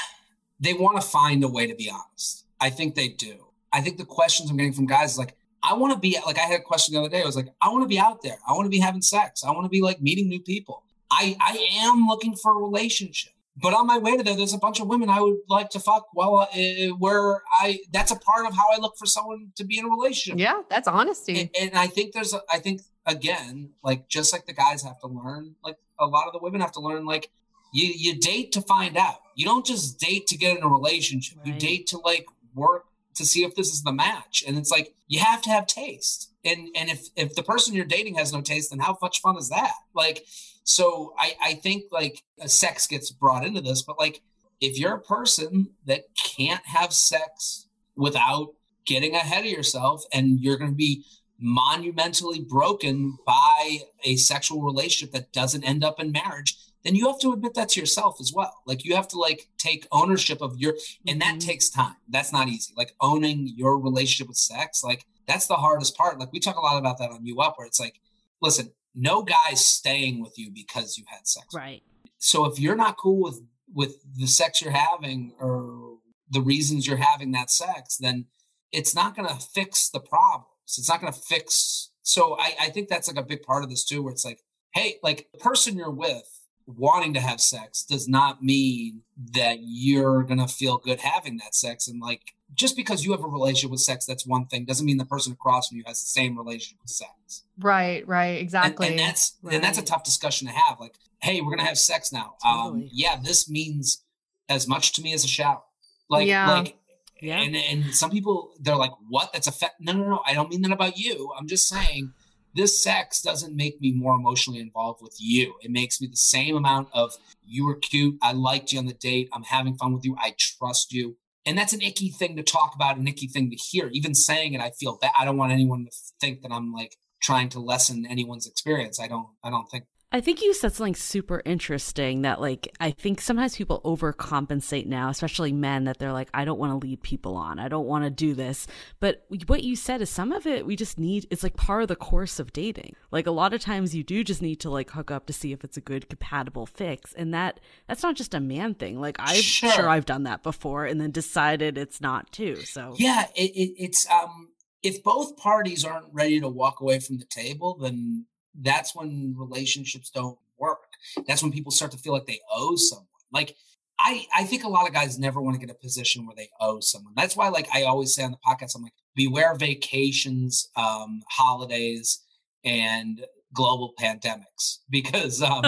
they want to find a way to be honest. I think they do. I think the questions I'm getting from guys is like, I want to be like I had a question the other day. I was like, I want to be out there. I want to be having sex. I want to be like meeting new people. I I am looking for a relationship. But on my way to there, there's a bunch of women I would like to fuck. Well, uh, where I that's a part of how I look for someone to be in a relationship. Yeah, that's honesty. And, and I think there's, a, I think again, like just like the guys have to learn, like a lot of the women have to learn, like you you date to find out. You don't just date to get in a relationship. You date to like work to see if this is the match. And it's like you have to have taste. And and if if the person you're dating has no taste, then how much fun is that? Like, so I I think like sex gets brought into this, but like if you're a person that can't have sex without getting ahead of yourself and you're going to be monumentally broken by a sexual relationship that doesn't end up in marriage then you have to admit that to yourself as well. Like you have to like take ownership of your and that Mhm. takes time. That's not easy. Like owning your relationship with sex like that's the hardest part. Like we talk a lot about that on you up where it's like listen no guy's staying with you because you had sex Right. so if you're not cool with with the sex you're having or the reasons you're having that sex then it's not going to fix the problems. It's not going to fix so I, I think that's like a big part of this too where it's like hey like the person you're with wanting to have sex does not mean that you're going to feel good having that sex and like just because you have a relationship with sex that's one thing doesn't mean the person across from you has the same relationship with sex Right, right, exactly. And, that's and that's a tough discussion to have. Like, hey, we're gonna have sex now. Um, yeah, this means as much to me as a shower. Like, Yeah. like, Yeah. and and some people they're like, what? That's a fa-? no, no, no. I don't mean that about you. I'm just saying this sex doesn't make me more emotionally involved with you. It makes me the same amount of you were cute. I liked you on the date. I'm having fun with you. I trust you. And that's an icky thing to talk about, an icky thing to hear. Even saying it, I feel bad. I don't want anyone to think that I'm like trying to lessen anyone's experience. I don't. I don't think. I think you said something super interesting that, like, I think sometimes people overcompensate now, especially men, that they're like, I don't want to lead people on. I don't want to do this. But what you said is some of it we just need, it's like part of the course of dating. Like, a lot of times you do just need to, like, hook up to see if it's a good, compatible fix. And that, that's not just a man thing. Like, I'm Sure. sure, I've done that before and then decided it's not too. So, Yeah, it, it, it's um. If both parties aren't ready to walk away from the table, then that's when relationships don't work. That's when people start to feel like they owe someone. Like I, I think a lot of guys never want to get a position where they owe someone. That's why, like I always say on the podcast, I'm like, beware vacations, um, holidays, and global pandemics, because um,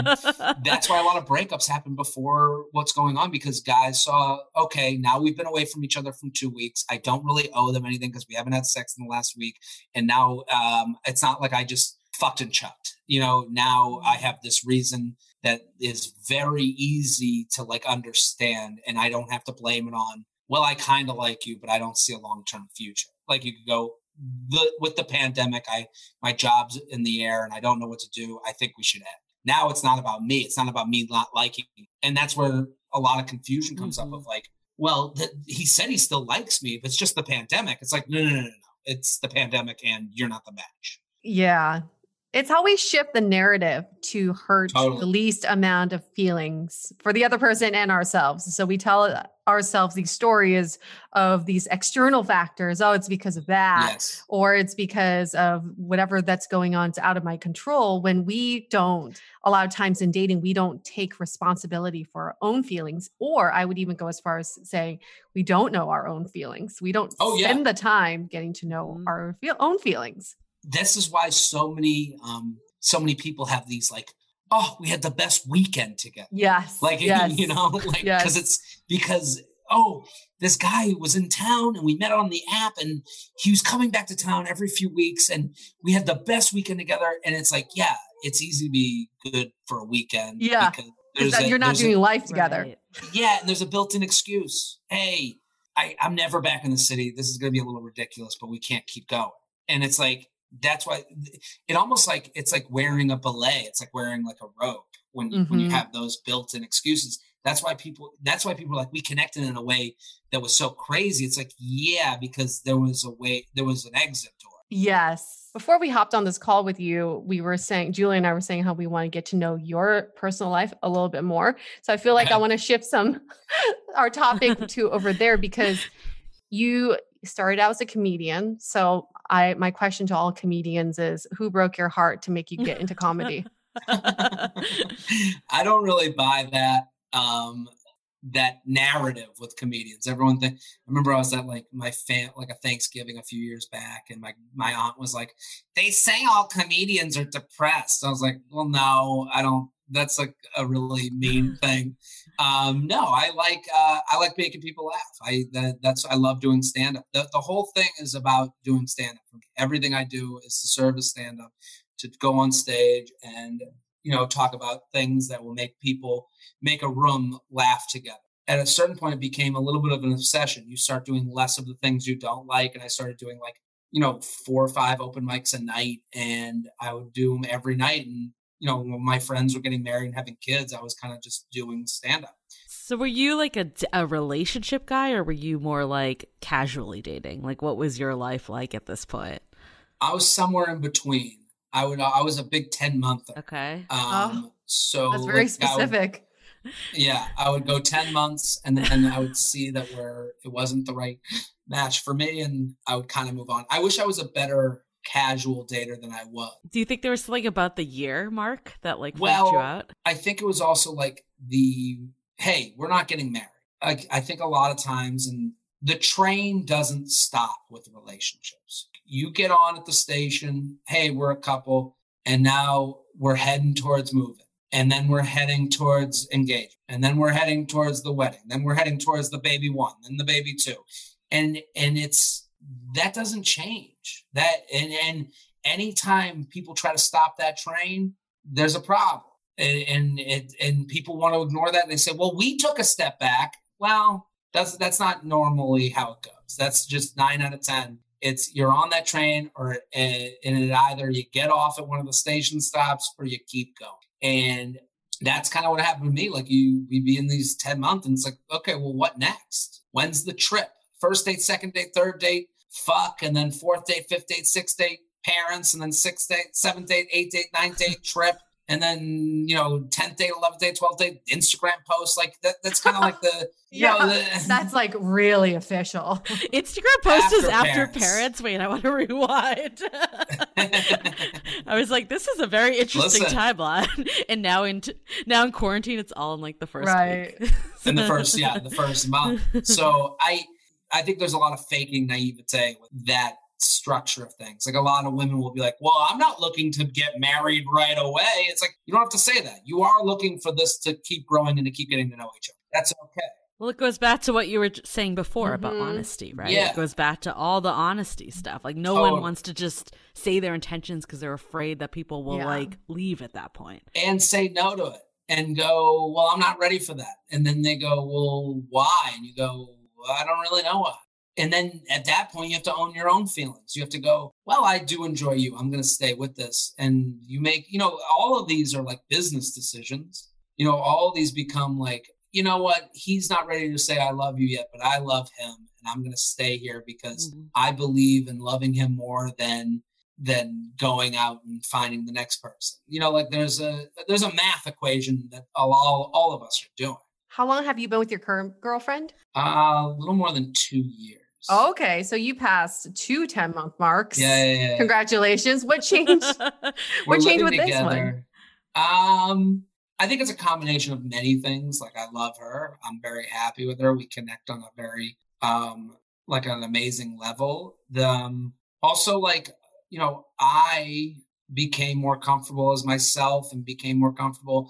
that's why a lot of breakups happen before what's going on because guys saw okay now we've been away from each other from two weeks i don't really owe them anything because we haven't had sex in the last week and now um, it's not like i just fucked and chucked you know now i have this reason that is very easy to like understand and i don't have to blame it on well i kind of like you but i don't see a long-term future like you could go the, with the pandemic i my job's in the air and i don't know what to do i think we should end now it's not about me it's not about me not liking you. and that's where a lot of confusion comes Mhm. up of like well he said he still likes me but it's just the pandemic it's like no no no no no it's the pandemic and you're not the match yeah. It's how we shift the narrative to hurt Totally. the least amount of feelings for the other person and ourselves. So we tell ourselves these stories of these external factors. Oh, it's because of that. Yes. Or it's because of whatever that's going on. It's out of my control. When we don't, a lot of times in dating, we don't take responsibility for our own feelings. Or I would even go as far as saying we don't know our own feelings. We don't Oh, yeah. spend the time getting to know Mhm. our feel- own feelings. This is why so many um so many people have these like, oh, we had the best weekend together. Yes. Like yes. you know, like because Yes. it's because oh, this guy was in town and we met on the app and he was coming back to town every few weeks and we had the best weekend together. And it's like, yeah, it's easy to be good for a weekend. Yeah. because 'Cause there's that a- you're not there's a- doing life together. Right. yeah, and there's a built-in excuse. Hey, I, I'm never back in the city. This is going to be a little ridiculous, but we can't keep going. And it's like that's why it almost like it's like wearing a belay. It's like wearing like a rope when you, when you Mhm. have those built-in excuses. That's why people. That's why people are like we connected in a way that was so crazy. It's like yeah, because there was a way, there was an exit door. Yes. Before we hopped on this call with you, we were saying, Julie and I were saying how we want to get to know your personal life a little bit more. So I feel like I want to shift some our topic to over there because you started out as a comedian. So I my question to all comedians is who broke your heart to make you get into comedy? I don't really buy that um that narrative with comedians. Everyone think I remember I was at like my fan like a Thanksgiving a few years back and my my aunt was like, They say all comedians are depressed. I was like, Well no, I don't that's like a really mean thing. Um no, I like uh I like making people laugh. I that, that's I love doing stand up. The, the whole thing is about doing stand up. Everything I do is to serve as stand up to go on stage and you know talk about things that will make people make a room laugh together at a certain point it became a little bit of an obsession you start doing less of the things you don't like and i started doing like you know four or five open mics a night and i would do them every night and you know when my friends were getting married and having kids i was kind of just doing stand up So were you like a, a relationship guy or were you more like casually dating? Like what was your life like at this point? i was somewhere in between i would i was a big 10 monther Okay. um so That's very like, I would- specific. yeah i would go 10 months and then i would see that where it wasn't the right match for me and i would kind of move on i wish i was a better casual dater than i was. Do you think there was something about the year mark that like Well, you out? i think it was also like the hey we're not getting married. Like i think a lot of times and the train doesn't stop with relationships. You get on at the station hey we're a couple and now we're heading towards moving and then we're heading towards engagement and then we're heading towards the wedding then we're heading towards the baby one then the baby two and and it's that doesn't change. That and and anytime people try to stop that train there's a problem. And and and people want to ignore that. And they say well we took a step back. Well that's that's not normally how it goes. That's just nine out of ten. It's you're on that train or eh, and it either you get off at one of the station stops or you keep going. And that's kind of what happened to me. Like you we'd be in these 10 months and it's like okay well what next? When's the trip first date second date third date fuck and then fourth date fifth date sixth date parents and then sixth date seventh date eighth date ninth date trip and then you know 10th date 11th date 12th date instagram post like that that's kind of like the you know the, That's like really official. Instagram post is After after parents. parents. Wait, I want to rewind. I was like, this is a very interesting Listen. timeline. And now in t- now in quarantine, it's all in like the first Right. week. in the first yeah the first month so i i think there's a lot of faking naivete with that structure of things like a lot of women will be like well i'm not looking to get married right away it's like you don't have to say that you are looking for this to keep growing and to keep getting to know each other that's okay Well, it goes back to what you were saying before about Mhm. honesty, right? Yeah. It goes back to all the honesty stuff. Like no Totally. one wants to just say their intentions because they're afraid that people will Yeah. like leave at that point. and say no to it and go well i'm not ready for that and then they go well why and you go well, i don't really know why and then at that point you have to own your own feelings you have to go well i do enjoy you i'm going to stay with this and you make you know all of these are like business decisions you know all of these become like you know what he's not ready to say i love you yet but i love him and i'm going to stay here because Mhm. I believe in loving him more than than going out and finding the next person. You know, like there's a there's a math equation that all all of us are doing. How long have you been with your current girlfriend? Uh, a little more than two years. Okay, so you passed two 10 month marks. Yeah, yeah, yeah. Congratulations. What changed? What changed with this one? Um, I think it's a combination of many things. Like I love her. I'm very happy with her. We connect on a very um like an amazing level. The um, also like you know I became more comfortable as myself and became more comfortable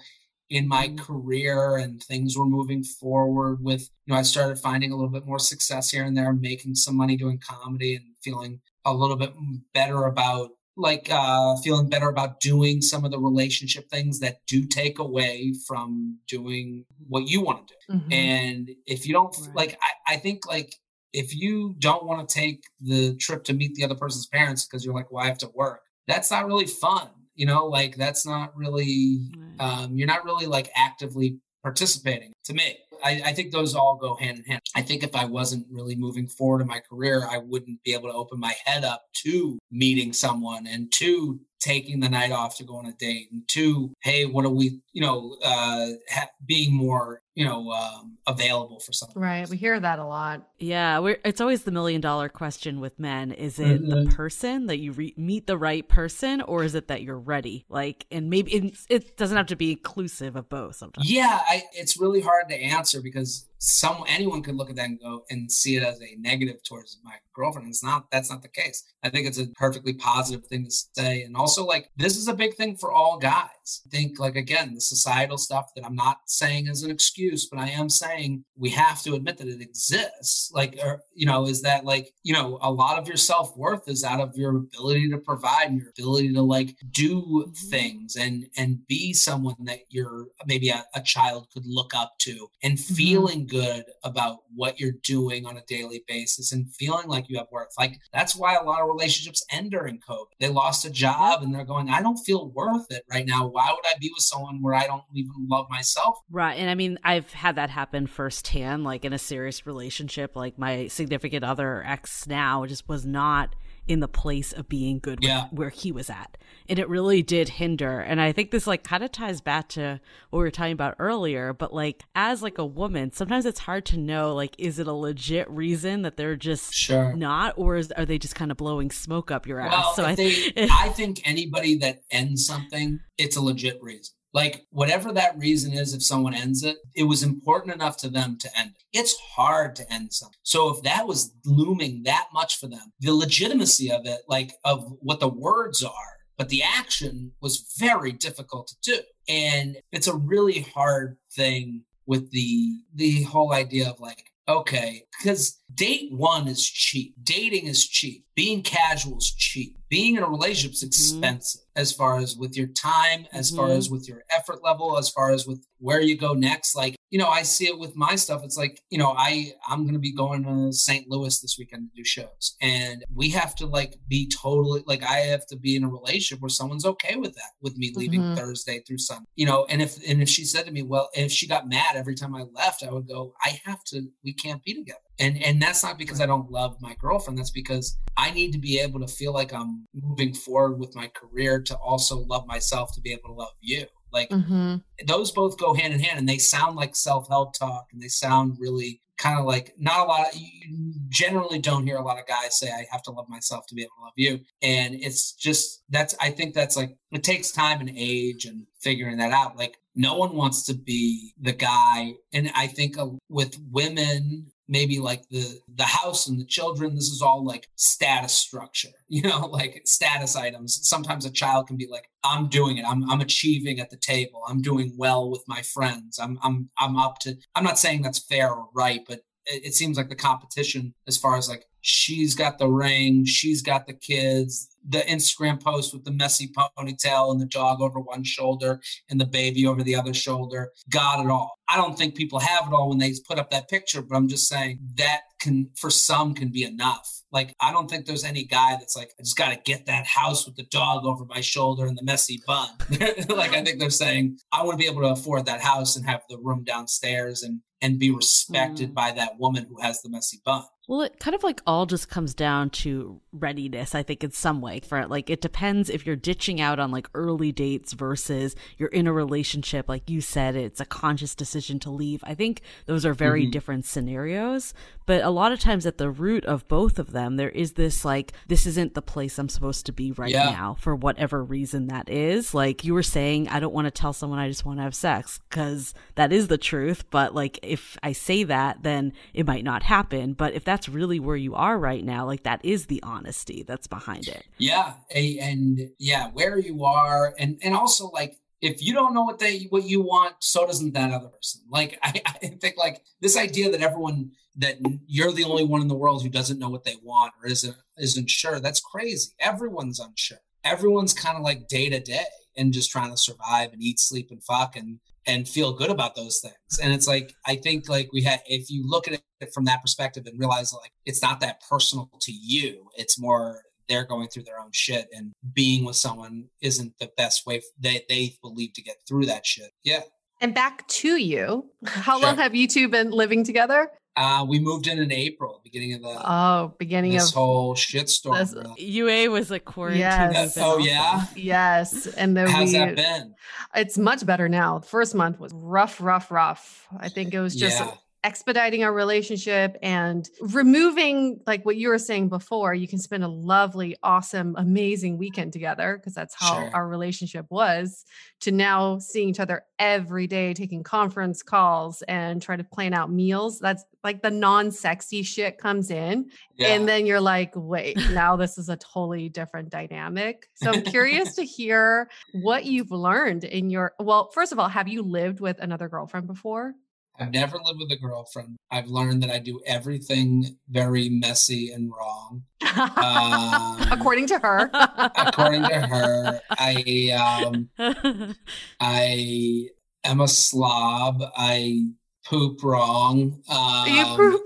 in my Mm-hmm. career and things were moving forward with you know I started finding a little bit more success here and there making some money doing comedy and feeling a little bit better about like uh feeling better about doing some of the relationship things that do take away from doing what you want to do Mhm. and if you don't Right. like I, I think like if you don't want to take the trip to meet the other person's parents because you're like well i have to work that's not really fun you know like that's not really um, you're not really like actively participating to me. I, I think those all go hand in hand. I think if i wasn't really moving forward in my career i wouldn't be able to open my head up to meeting someone and to taking the night off to go on a date and two hey what are we you know uh ha- being more you know um available for something Right. We hear that a lot. Yeah, we're, it's always the million dollar question with men. Is it the Mhm. person that you re- meet the right person, or is it that you're ready? Like, and maybe it, it doesn't have to be inclusive of both. Sometimes. Yeah, I, it's really hard to answer because some anyone could look at that and go and see it as a negative towards my girlfriend. It's not. That's not the case. I think it's a perfectly positive thing to say, and also like this is a big thing for all guys. I think like again the societal stuff that I'm not saying as an excuse, but I am saying we have to admit that it exists. Like, or, you know, is that like you know a lot of your self worth is out of your ability to provide and your ability to like do mm-hmm. things and and be someone that you're maybe a, a child could look up to and mm-hmm. feeling good about what you're doing on a daily basis and feeling like you have worth like that's why a lot of relationships end during covid they lost a job and they're going i don't feel worth it right now why would i be with someone where i don't even love myself Right. And I mean, I've had that happen firsthand, like in a serious relationship. Like my significant other ex now just was not in the place of being good Yeah. where he was at. And it really did hinder. And I think this like kind of ties back to what we were talking about earlier. But like as like a woman, sometimes it's hard to know like is it a legit reason that they're just Sure. not, or is, are they just kind of blowing smoke up your ass? Well, so I they, I think anybody that ends something, it's a legit reason. Like whatever that reason is, if someone ends it, it was important enough to them to end it. It's hard to end something. So if that was looming that much for them, the legitimacy of it, like of what the words are, but the action was very difficult to do. And it's a really hard thing with the the whole idea of like okay because date one is cheap. Dating is cheap. Being casual is cheap. Being in a relationship is expensive as far as with your time as far Mhm. as with your effort level as far as with where you go next. Like you know i see it with my stuff. It's like you know i i'm going to be going to st louis this weekend to do shows. And we have to like be totally like i have to be in a relationship where someone's okay with that with me leaving Mhm. thursday through sunday. You know and if and if she said to me well if she got mad every time i left i would go i have to we can't be together and and that's not because i don't love my girlfriend. That's because i need to be able to feel like i'm moving forward with my career to also love myself to be able to love you. Like Mm-hmm. those both go hand in hand and they sound like self-help talk and they sound really kind of like not a lot you generally don't hear a lot of guys say i have to love myself to be able to love you. And it's just that's i think that's like it takes time and age and figuring that out. Like no one wants to be the guy and i think uh, with women maybe like the the house and the children this is all like status structure you know like status items. Sometimes a child can be like i'm doing it. I'm, I'm achieving at the table. I'm doing well with my friends. I'm i'm i'm up to i'm not saying that's fair or right but it, it seems like the competition as far as like she's got the ring. She's got the kids. The instagram post with the messy ponytail and the dog over one shoulder and the baby over the other shoulder. Got it all. I don't think people have it all when they put up that picture but i'm just saying that can for some can be enough. Like i don't think there's any guy that's like i just got to get that house with the dog over my shoulder and the messy bun. Like i think they're saying i want to be able to afford that house and have the room downstairs and and be respected Mm. by that woman who has the messy bun Well, it kind of like all just comes down to readiness, I think, in some way. For it. like, it depends if you're ditching out on like early dates versus you're in a relationship. Like you said, it's a conscious decision to leave. I think those are very mm-hmm. different scenarios. But a lot of times at the root of both of them, there is this like, this isn't the place I'm supposed to be right yeah. now for whatever reason that is. Like you were saying, I don't want to tell someone I just want to have sex because that is the truth. But like, if I say that, then it might not happen. But if that's really where you are right now, like that is the honesty that's behind it. Yeah. And yeah, where you are. And, and also like, if you don't know what they what you want, so doesn't that other person. Like I, I think like this idea that everyone that you're the only one in the world who doesn't know what they want or isn't isn't sure. That's crazy. Everyone's unsure. Everyone's kind of like day to day and just trying to survive and eat, sleep, and fuck and and feel good about those things. And it's like I think like we had if you look at it from that perspective and realize like it's not that personal to you, it's more they're going through their own shit and being with someone isn't the best way they they believe to get through that shit. Yeah. And back to you. How sure. long have you two been living together? Uh, we moved in in April, beginning of the oh, beginning this of whole shitstorm. This, UA was like quarantine. Yes. oh yeah. Yes, and then how's we, that been? It's much better now. The first month was rough, rough, rough. I think it was just yeah expediting our relationship and removing like what you were saying before you can spend a lovely awesome amazing weekend together because that's how sure. our relationship was to now seeing each other every day taking conference calls and try to plan out meals that's like the non-sexy shit comes in yeah. and then you're like wait now this is a totally different dynamic so i'm curious to hear what you've learned in your well first of all have you lived with another girlfriend before I've never lived with a girlfriend. I've learned that I do everything very messy and wrong. Um, according to her. according to her, I um, I am a slob. I poop wrong. Um, you poop.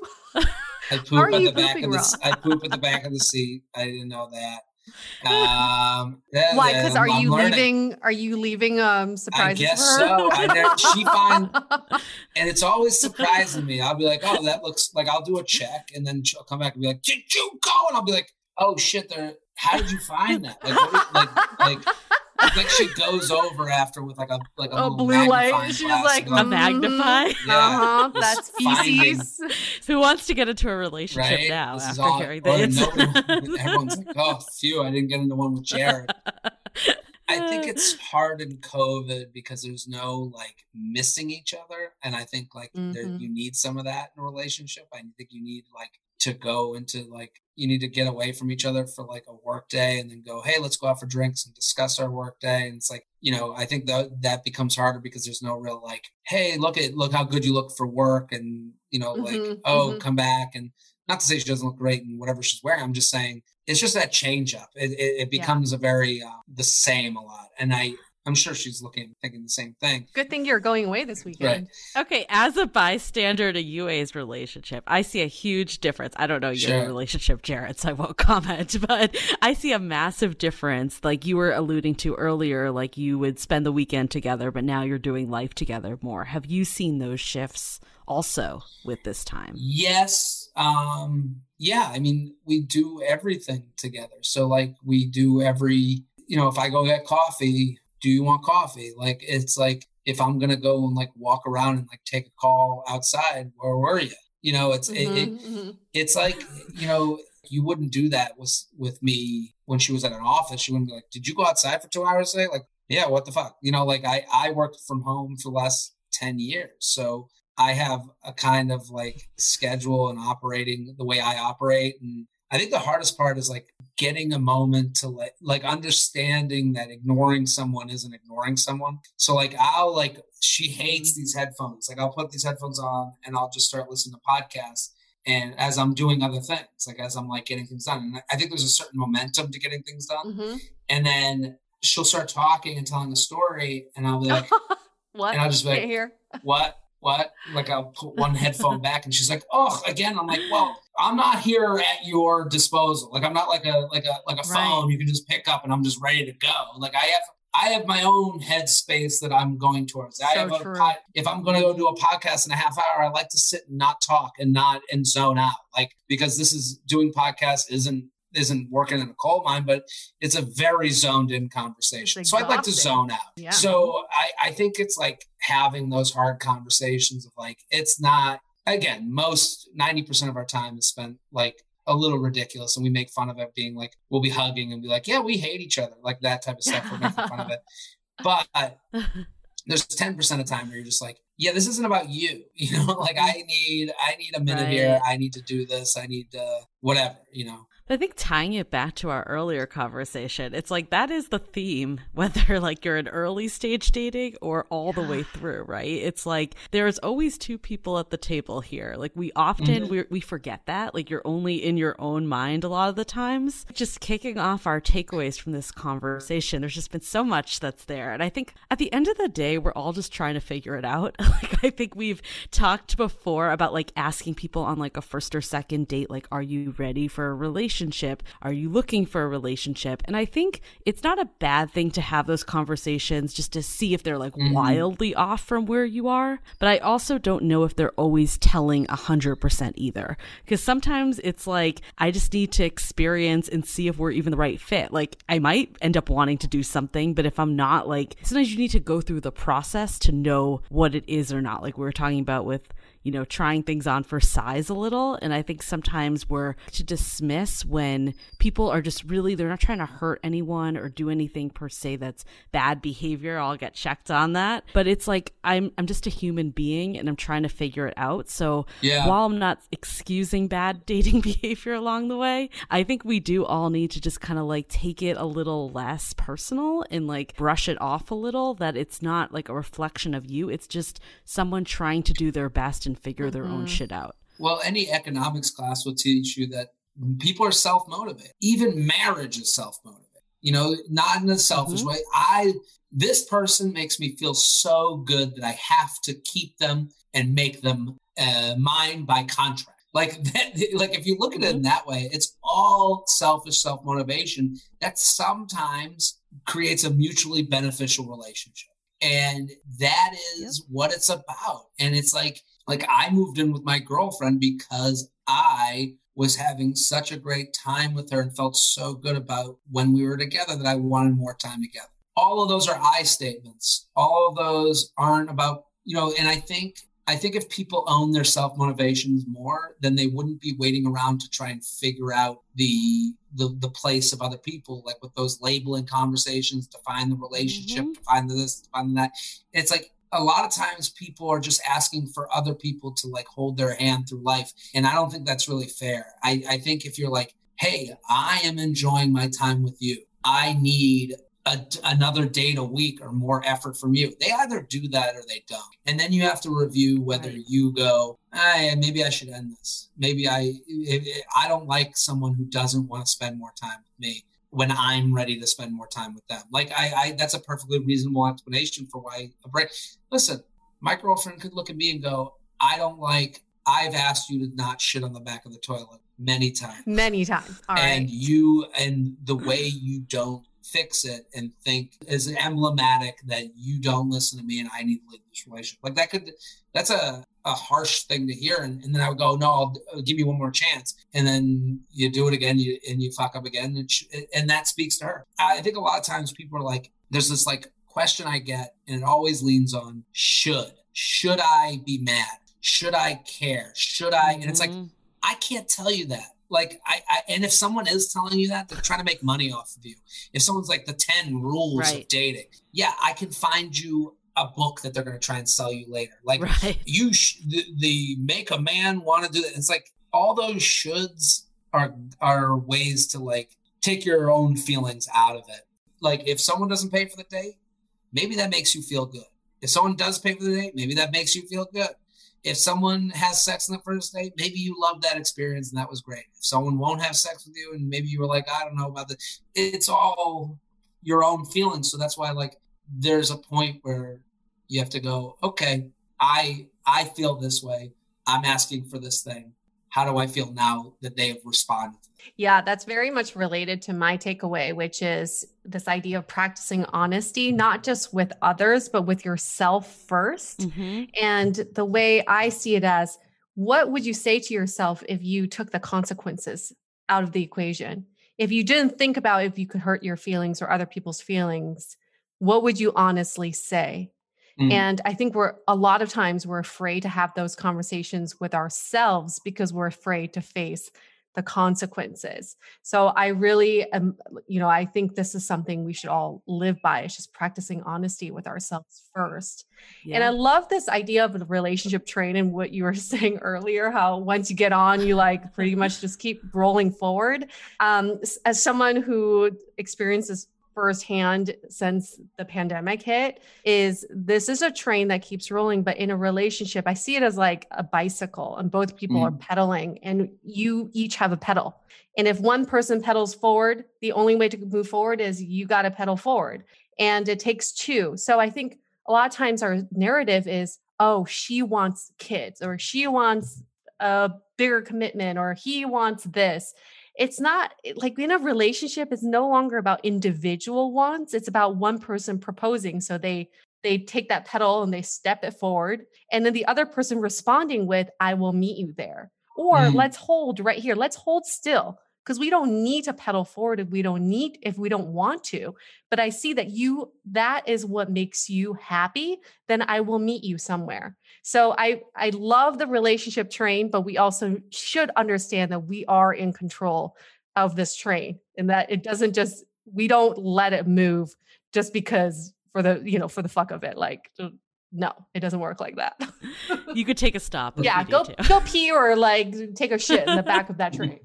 I poop at the back of the. Wrong? I poop at the back of the seat. I didn't know that. Um, Why? Because are I'm you learning. leaving? Are you leaving? Um, surprises. I guess so. I never, she find, and it's always surprising me. I'll be like, oh, that looks like I'll do a check, and then she'll come back and be like, did you go? And I'll be like, oh shit, there. How did you find that? Like, like, like I think she goes over after with like a like a, a blue light. She's like a magnify. Yeah, uh-huh, that's feces. Who wants to get into a relationship right? now this after all, hearing this? everyone's like, oh, phew, I didn't get into one with Jared. I think it's hard in COVID because there's no like missing each other, and I think like mm-hmm. there, you need some of that in a relationship. I think you need like to go into like you need to get away from each other for like a work day and then go hey let's go out for drinks and discuss our work day and it's like you know i think that that becomes harder because there's no real like hey look at look how good you look for work and you know like mm-hmm, oh mm-hmm. come back and not to say she doesn't look great in whatever she's wearing i'm just saying it's just that change up it, it, it becomes yeah. a very uh, the same a lot and i I'm sure she's looking, thinking the same thing. Good thing you're going away this weekend. Right. Okay, as a bystander to UA's relationship, I see a huge difference. I don't know your sure. relationship, Jared, so I won't comment, but I see a massive difference. Like you were alluding to earlier, like you would spend the weekend together, but now you're doing life together more. Have you seen those shifts also with this time? Yes. Um, yeah, I mean, we do everything together. So, like, we do every, you know, if I go get coffee, do you want coffee? Like it's like if I'm gonna go and like walk around and like take a call outside, where were you? You know, it's mm-hmm, it, it mm-hmm. it's like you know you wouldn't do that with with me when she was at an office. She wouldn't be like, "Did you go outside for two hours today?" Like, yeah, what the fuck? You know, like I I worked from home for the last ten years, so I have a kind of like schedule and operating the way I operate, and I think the hardest part is like getting a moment to like like understanding that ignoring someone isn't ignoring someone. So like I'll like she hates mm-hmm. these headphones. Like I'll put these headphones on and I'll just start listening to podcasts and as I'm doing other things, like as I'm like getting things done. And I think there's a certain momentum to getting things done. Mm-hmm. And then she'll start talking and telling a story and I'll be like what? And I'll just be like, here. what? What? Like I'll put one headphone back and she's like, oh, again. I'm like, well, I'm not here at your disposal. Like I'm not like a like a like a phone right. you can just pick up and I'm just ready to go. Like I have I have my own headspace that I'm going towards. I So have a pod, if I'm going to go do a podcast in a half hour, I like to sit and not talk and not and zone out. Like because this is doing podcasts isn't isn't working in a coal mine, but it's a very zoned in conversation. So I'd like to zone out. Yeah. So I, I think it's like having those hard conversations of like it's not again, most 90% of our time is spent like a little ridiculous and we make fun of it being like we'll be hugging and be like, Yeah, we hate each other, like that type of stuff. We're making fun of it. But there's 10% of time where you're just like, yeah, this isn't about you. You know, like I need I need a minute here. I need to do this. I need to whatever, you know. I think tying it back to our earlier conversation, it's like that is the theme, whether like you're in early stage dating or all the way through, right? It's like there's always two people at the table here. Like we often Mhm. we we forget that. Like you're only in your own mind a lot of the times. Just kicking off our takeaways from this conversation, there's just been so much that's there. And I think at the end of the day, we're all just trying to figure it out. like I think we've talked before about like asking people on like a first or second date, like, are you ready for a relationship? Are you looking for a relationship? And I think it's not a bad thing to have those conversations just to see if they're like Mhm. wildly off from where you are. But I also don't know if they're always telling a hundred percent either. Because sometimes it's like I just need to experience and see if we're even the right fit. Like I might end up wanting to do something, but if I'm not, like sometimes you need to go through the process to know what it is or not. Like we were talking about with you know, trying things on for size a little. And I think sometimes we're to dismiss when people are just really, they're not trying to hurt anyone or do anything per se that's bad behavior. I'll get checked on that. But it's like, I'm, I'm just a human being and I'm trying to figure it out. So Yeah. while I'm not excusing bad dating behavior along the way, I think we do all need to just kind of like take it a little less personal and like brush it off a little that it's not like a reflection of you. It's just someone trying to do their best and figure their own Mhm. shit out. Well, any economics class will teach you that people are self motivated. Even marriage is self motivated. You know, not in a selfish Mhm. way. I this person makes me feel so good that I have to keep them and make them uh, mine by contract. Like that, like if you look at it in that way, it's all selfish self motivation that sometimes creates a mutually beneficial relationship. And that is what it's about. And it's like like I moved in with my girlfriend because I was having such a great time with her and felt so good about when we were together that I wanted more time together. All of those are I statements. All of those aren't about, you know, and I think I think if people own their self motivations more, then they wouldn't be waiting around to try and figure out the the the place of other people, like with those labeling conversations to find the relationship, mm-hmm. to find this, to find that. It's like a lot of times people are just asking for other people to like hold their hand through life. And I don't think that's really fair. I, I think if you're like, hey, I am enjoying my time with you, I need a, another date a week or more effort from you. They either do that or they don't. And then you have to review whether Right. you go, ah, I, maybe I should end this. Maybe I, I don't like someone who doesn't want to spend more time with me when I'm ready to spend more time with them. Like I, I that's a perfectly reasonable explanation for why a break. Listen, my girlfriend could look at me and go, I don't like I've asked you to not shit on the back of the toilet many times. Many times. All right. and you and the way you don't fix it and think is emblematic that you don't listen to me and I need to leave this relationship. Like that could that's a, a harsh thing to hear. And, and then I would go, no, I'll, I'll give you one more chance. And then you do it again you, and you fuck up again. And, sh- and that speaks to her. I think a lot of times people are like, there's this like question I get and it always leans on should, should I be mad? Should I care? Should I? And it's like, Mhm. I can't tell you that. Like I, I and if someone is telling you that, they're trying to make money off of you. If someone's like the 10 rules of dating, yeah, I can find you a book that they're going to try and sell you later. Like right. you sh- the, the make a man want to do that. It's like all those shoulds are are ways to like take your own feelings out of it. Like if someone doesn't pay for the date, maybe that makes you feel good. If someone does pay for the date, maybe that makes you feel good. If someone has sex on the first date, maybe you loved that experience and that was great. If someone won't have sex with you and maybe you were like, I don't know about this, it's all your own feelings. So that's why like there's a point where you have to go, okay, I I feel this way. I'm asking for this thing. How do I feel now that they have responded? Yeah, that's very much related to my takeaway, which is this idea of practicing honesty, not just with others, but with yourself 1st Mm-hmm. And the way I see it as, what would you say to yourself if you took the consequences out of the equation? If you didn't think about if you could hurt your feelings or other people's feelings, what would you honestly say? Mm. And I think we're a lot of times we're afraid to have those conversations with ourselves because we're afraid to face the consequences. So I really am, you know, I think this is something we should all live by. It's just practicing honesty with ourselves first. And I love this idea of the relationship train and what you were saying earlier, how once you get on, you like pretty much just keep rolling forward. Um, as someone who experiences firsthand since the pandemic hit is this is a train that keeps rolling but in a relationship i see it as like a bicycle and both people are mm. pedaling and you each have a pedal. And if one person pedals forward the only way to move forward is you got to pedal forward. And it takes two. So i think a lot of times our narrative is oh she wants kids or she wants a bigger commitment or he wants this it's not like in a relationship it's no longer about individual wants it's about one person proposing so they they take that pedal and they step it forward and then the other person responding with i will meet you there or Mm. let's hold right here let's hold still because we don't need to pedal forward if we don't need if we don't want to but i see that you that is what makes you happy then i will meet you somewhere. So i i love the relationship train but we also should understand that we are in control of this train and that it doesn't just we don't let it move just because for the you know for the fuck of it like uh, no it doesn't work like that. You could take a stop. yeah go go pee or like take a shit in the back of that train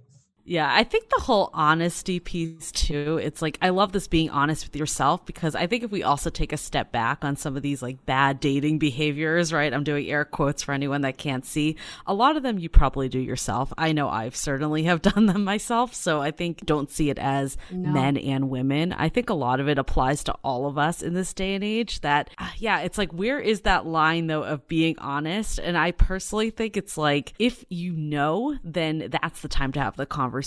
Yeah, I think the whole honesty piece too. It's like I love this being honest with yourself because I think if we also take a step back on some of these like bad dating behaviors, right? I'm doing air quotes for anyone that can't see. A lot of them you probably do yourself. I know I've certainly have done them myself, so I think don't see it as No. men and women. I think a lot of it applies to all of us in this day and age that ah, yeah, it's like where is that line though of being honest? And I personally think it's like if you know, then that's the time to have the conversation.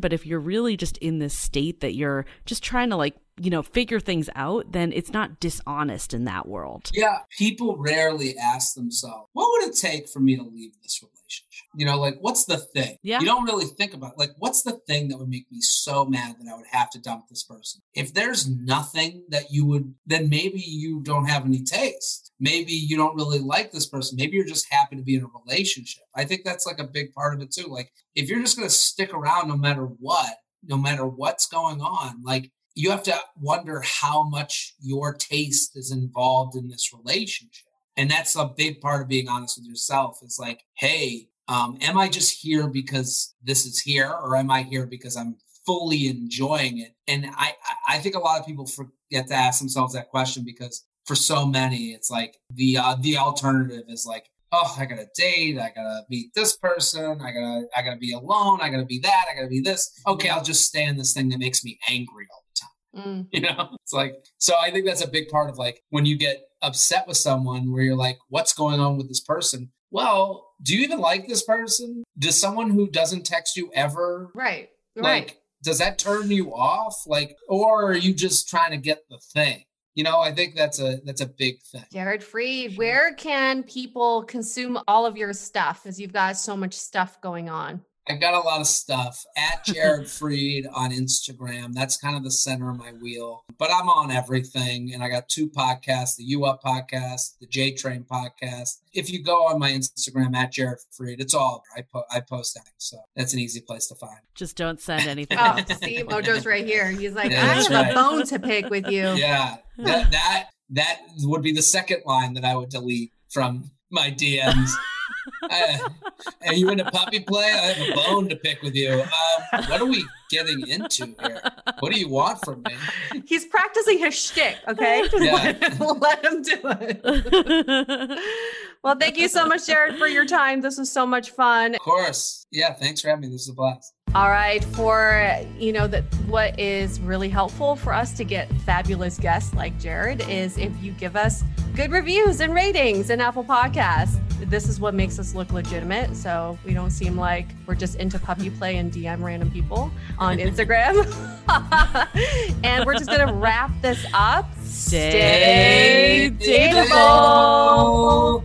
But if you're really just in this state that you're just trying to like, you know, figure things out, then it's not dishonest in that world. Yeah, people rarely ask themselves, what would it take for me to leave this relationship? You know, like what's the thing? Yeah. You don't really think about like what's the thing that would make me so mad that I would have to dump this person? If there's nothing that you would then maybe you don't have any taste. Maybe you don't really like this person. Maybe you're just happy to be in a relationship. I think that's like a big part of it too. Like if you're just going to stick around no matter what, no matter what's going on, like you have to wonder how much your taste is involved in this relationship. And that's a big part of being honest with yourself is like, hey, um, am I just here because this is here, or am I here because I'm fully enjoying it? And I, I- think a lot of people forget to ask themselves that question because for so many, it's like the uh, the alternative is like, oh, I gotta date, I gotta meet this person, I gotta I gotta be alone, I gotta be that, I gotta be this. Okay, I'll just stay in this thing that makes me angry all. Mm. you know it's like so i think that's a big part of like when you get upset with someone where you're like what's going on with this person? Well do you even like this person? Does someone who doesn't text you ever right like right. does that turn you off? Like or are you just trying to get the thing? You know i think that's a that's a big thing. Jared Freid, where can people consume all of your stuff? Because you've got so much stuff going on? I got a lot of stuff at Jared Freid on Instagram. That's kind of the center of my wheel. But I'm on everything. And I got two podcasts the U Up podcast, the J Train podcast. If you go on my Instagram at Jared Freid, it's all there. I, po- I post everything. So that's an easy place to find. Just don't send anything. Oh, see, Mojo's right here. He's like, Yeah, I have right. a bone to pick with you. Yeah. That, that, that would be the second line that I would delete from my DMs. Uh, are you into puppy play? I have a bone to pick with you. Um, what are we getting into here? What do you want from me? He's practicing his shtick, okay? Just Yeah. let, let him do it. well, thank you so much, Jared, for your time. This was so much fun. Of course. Yeah. Thanks for having me. This is a blast. All right, for you know that what is really helpful for us to get fabulous guests like Jared is if you give us good reviews and ratings in Apple Podcasts. This is what makes us look legitimate. So we don't seem like we're just into puppy play and DM random people on Instagram. and we're just going to wrap this up. Stay dateable.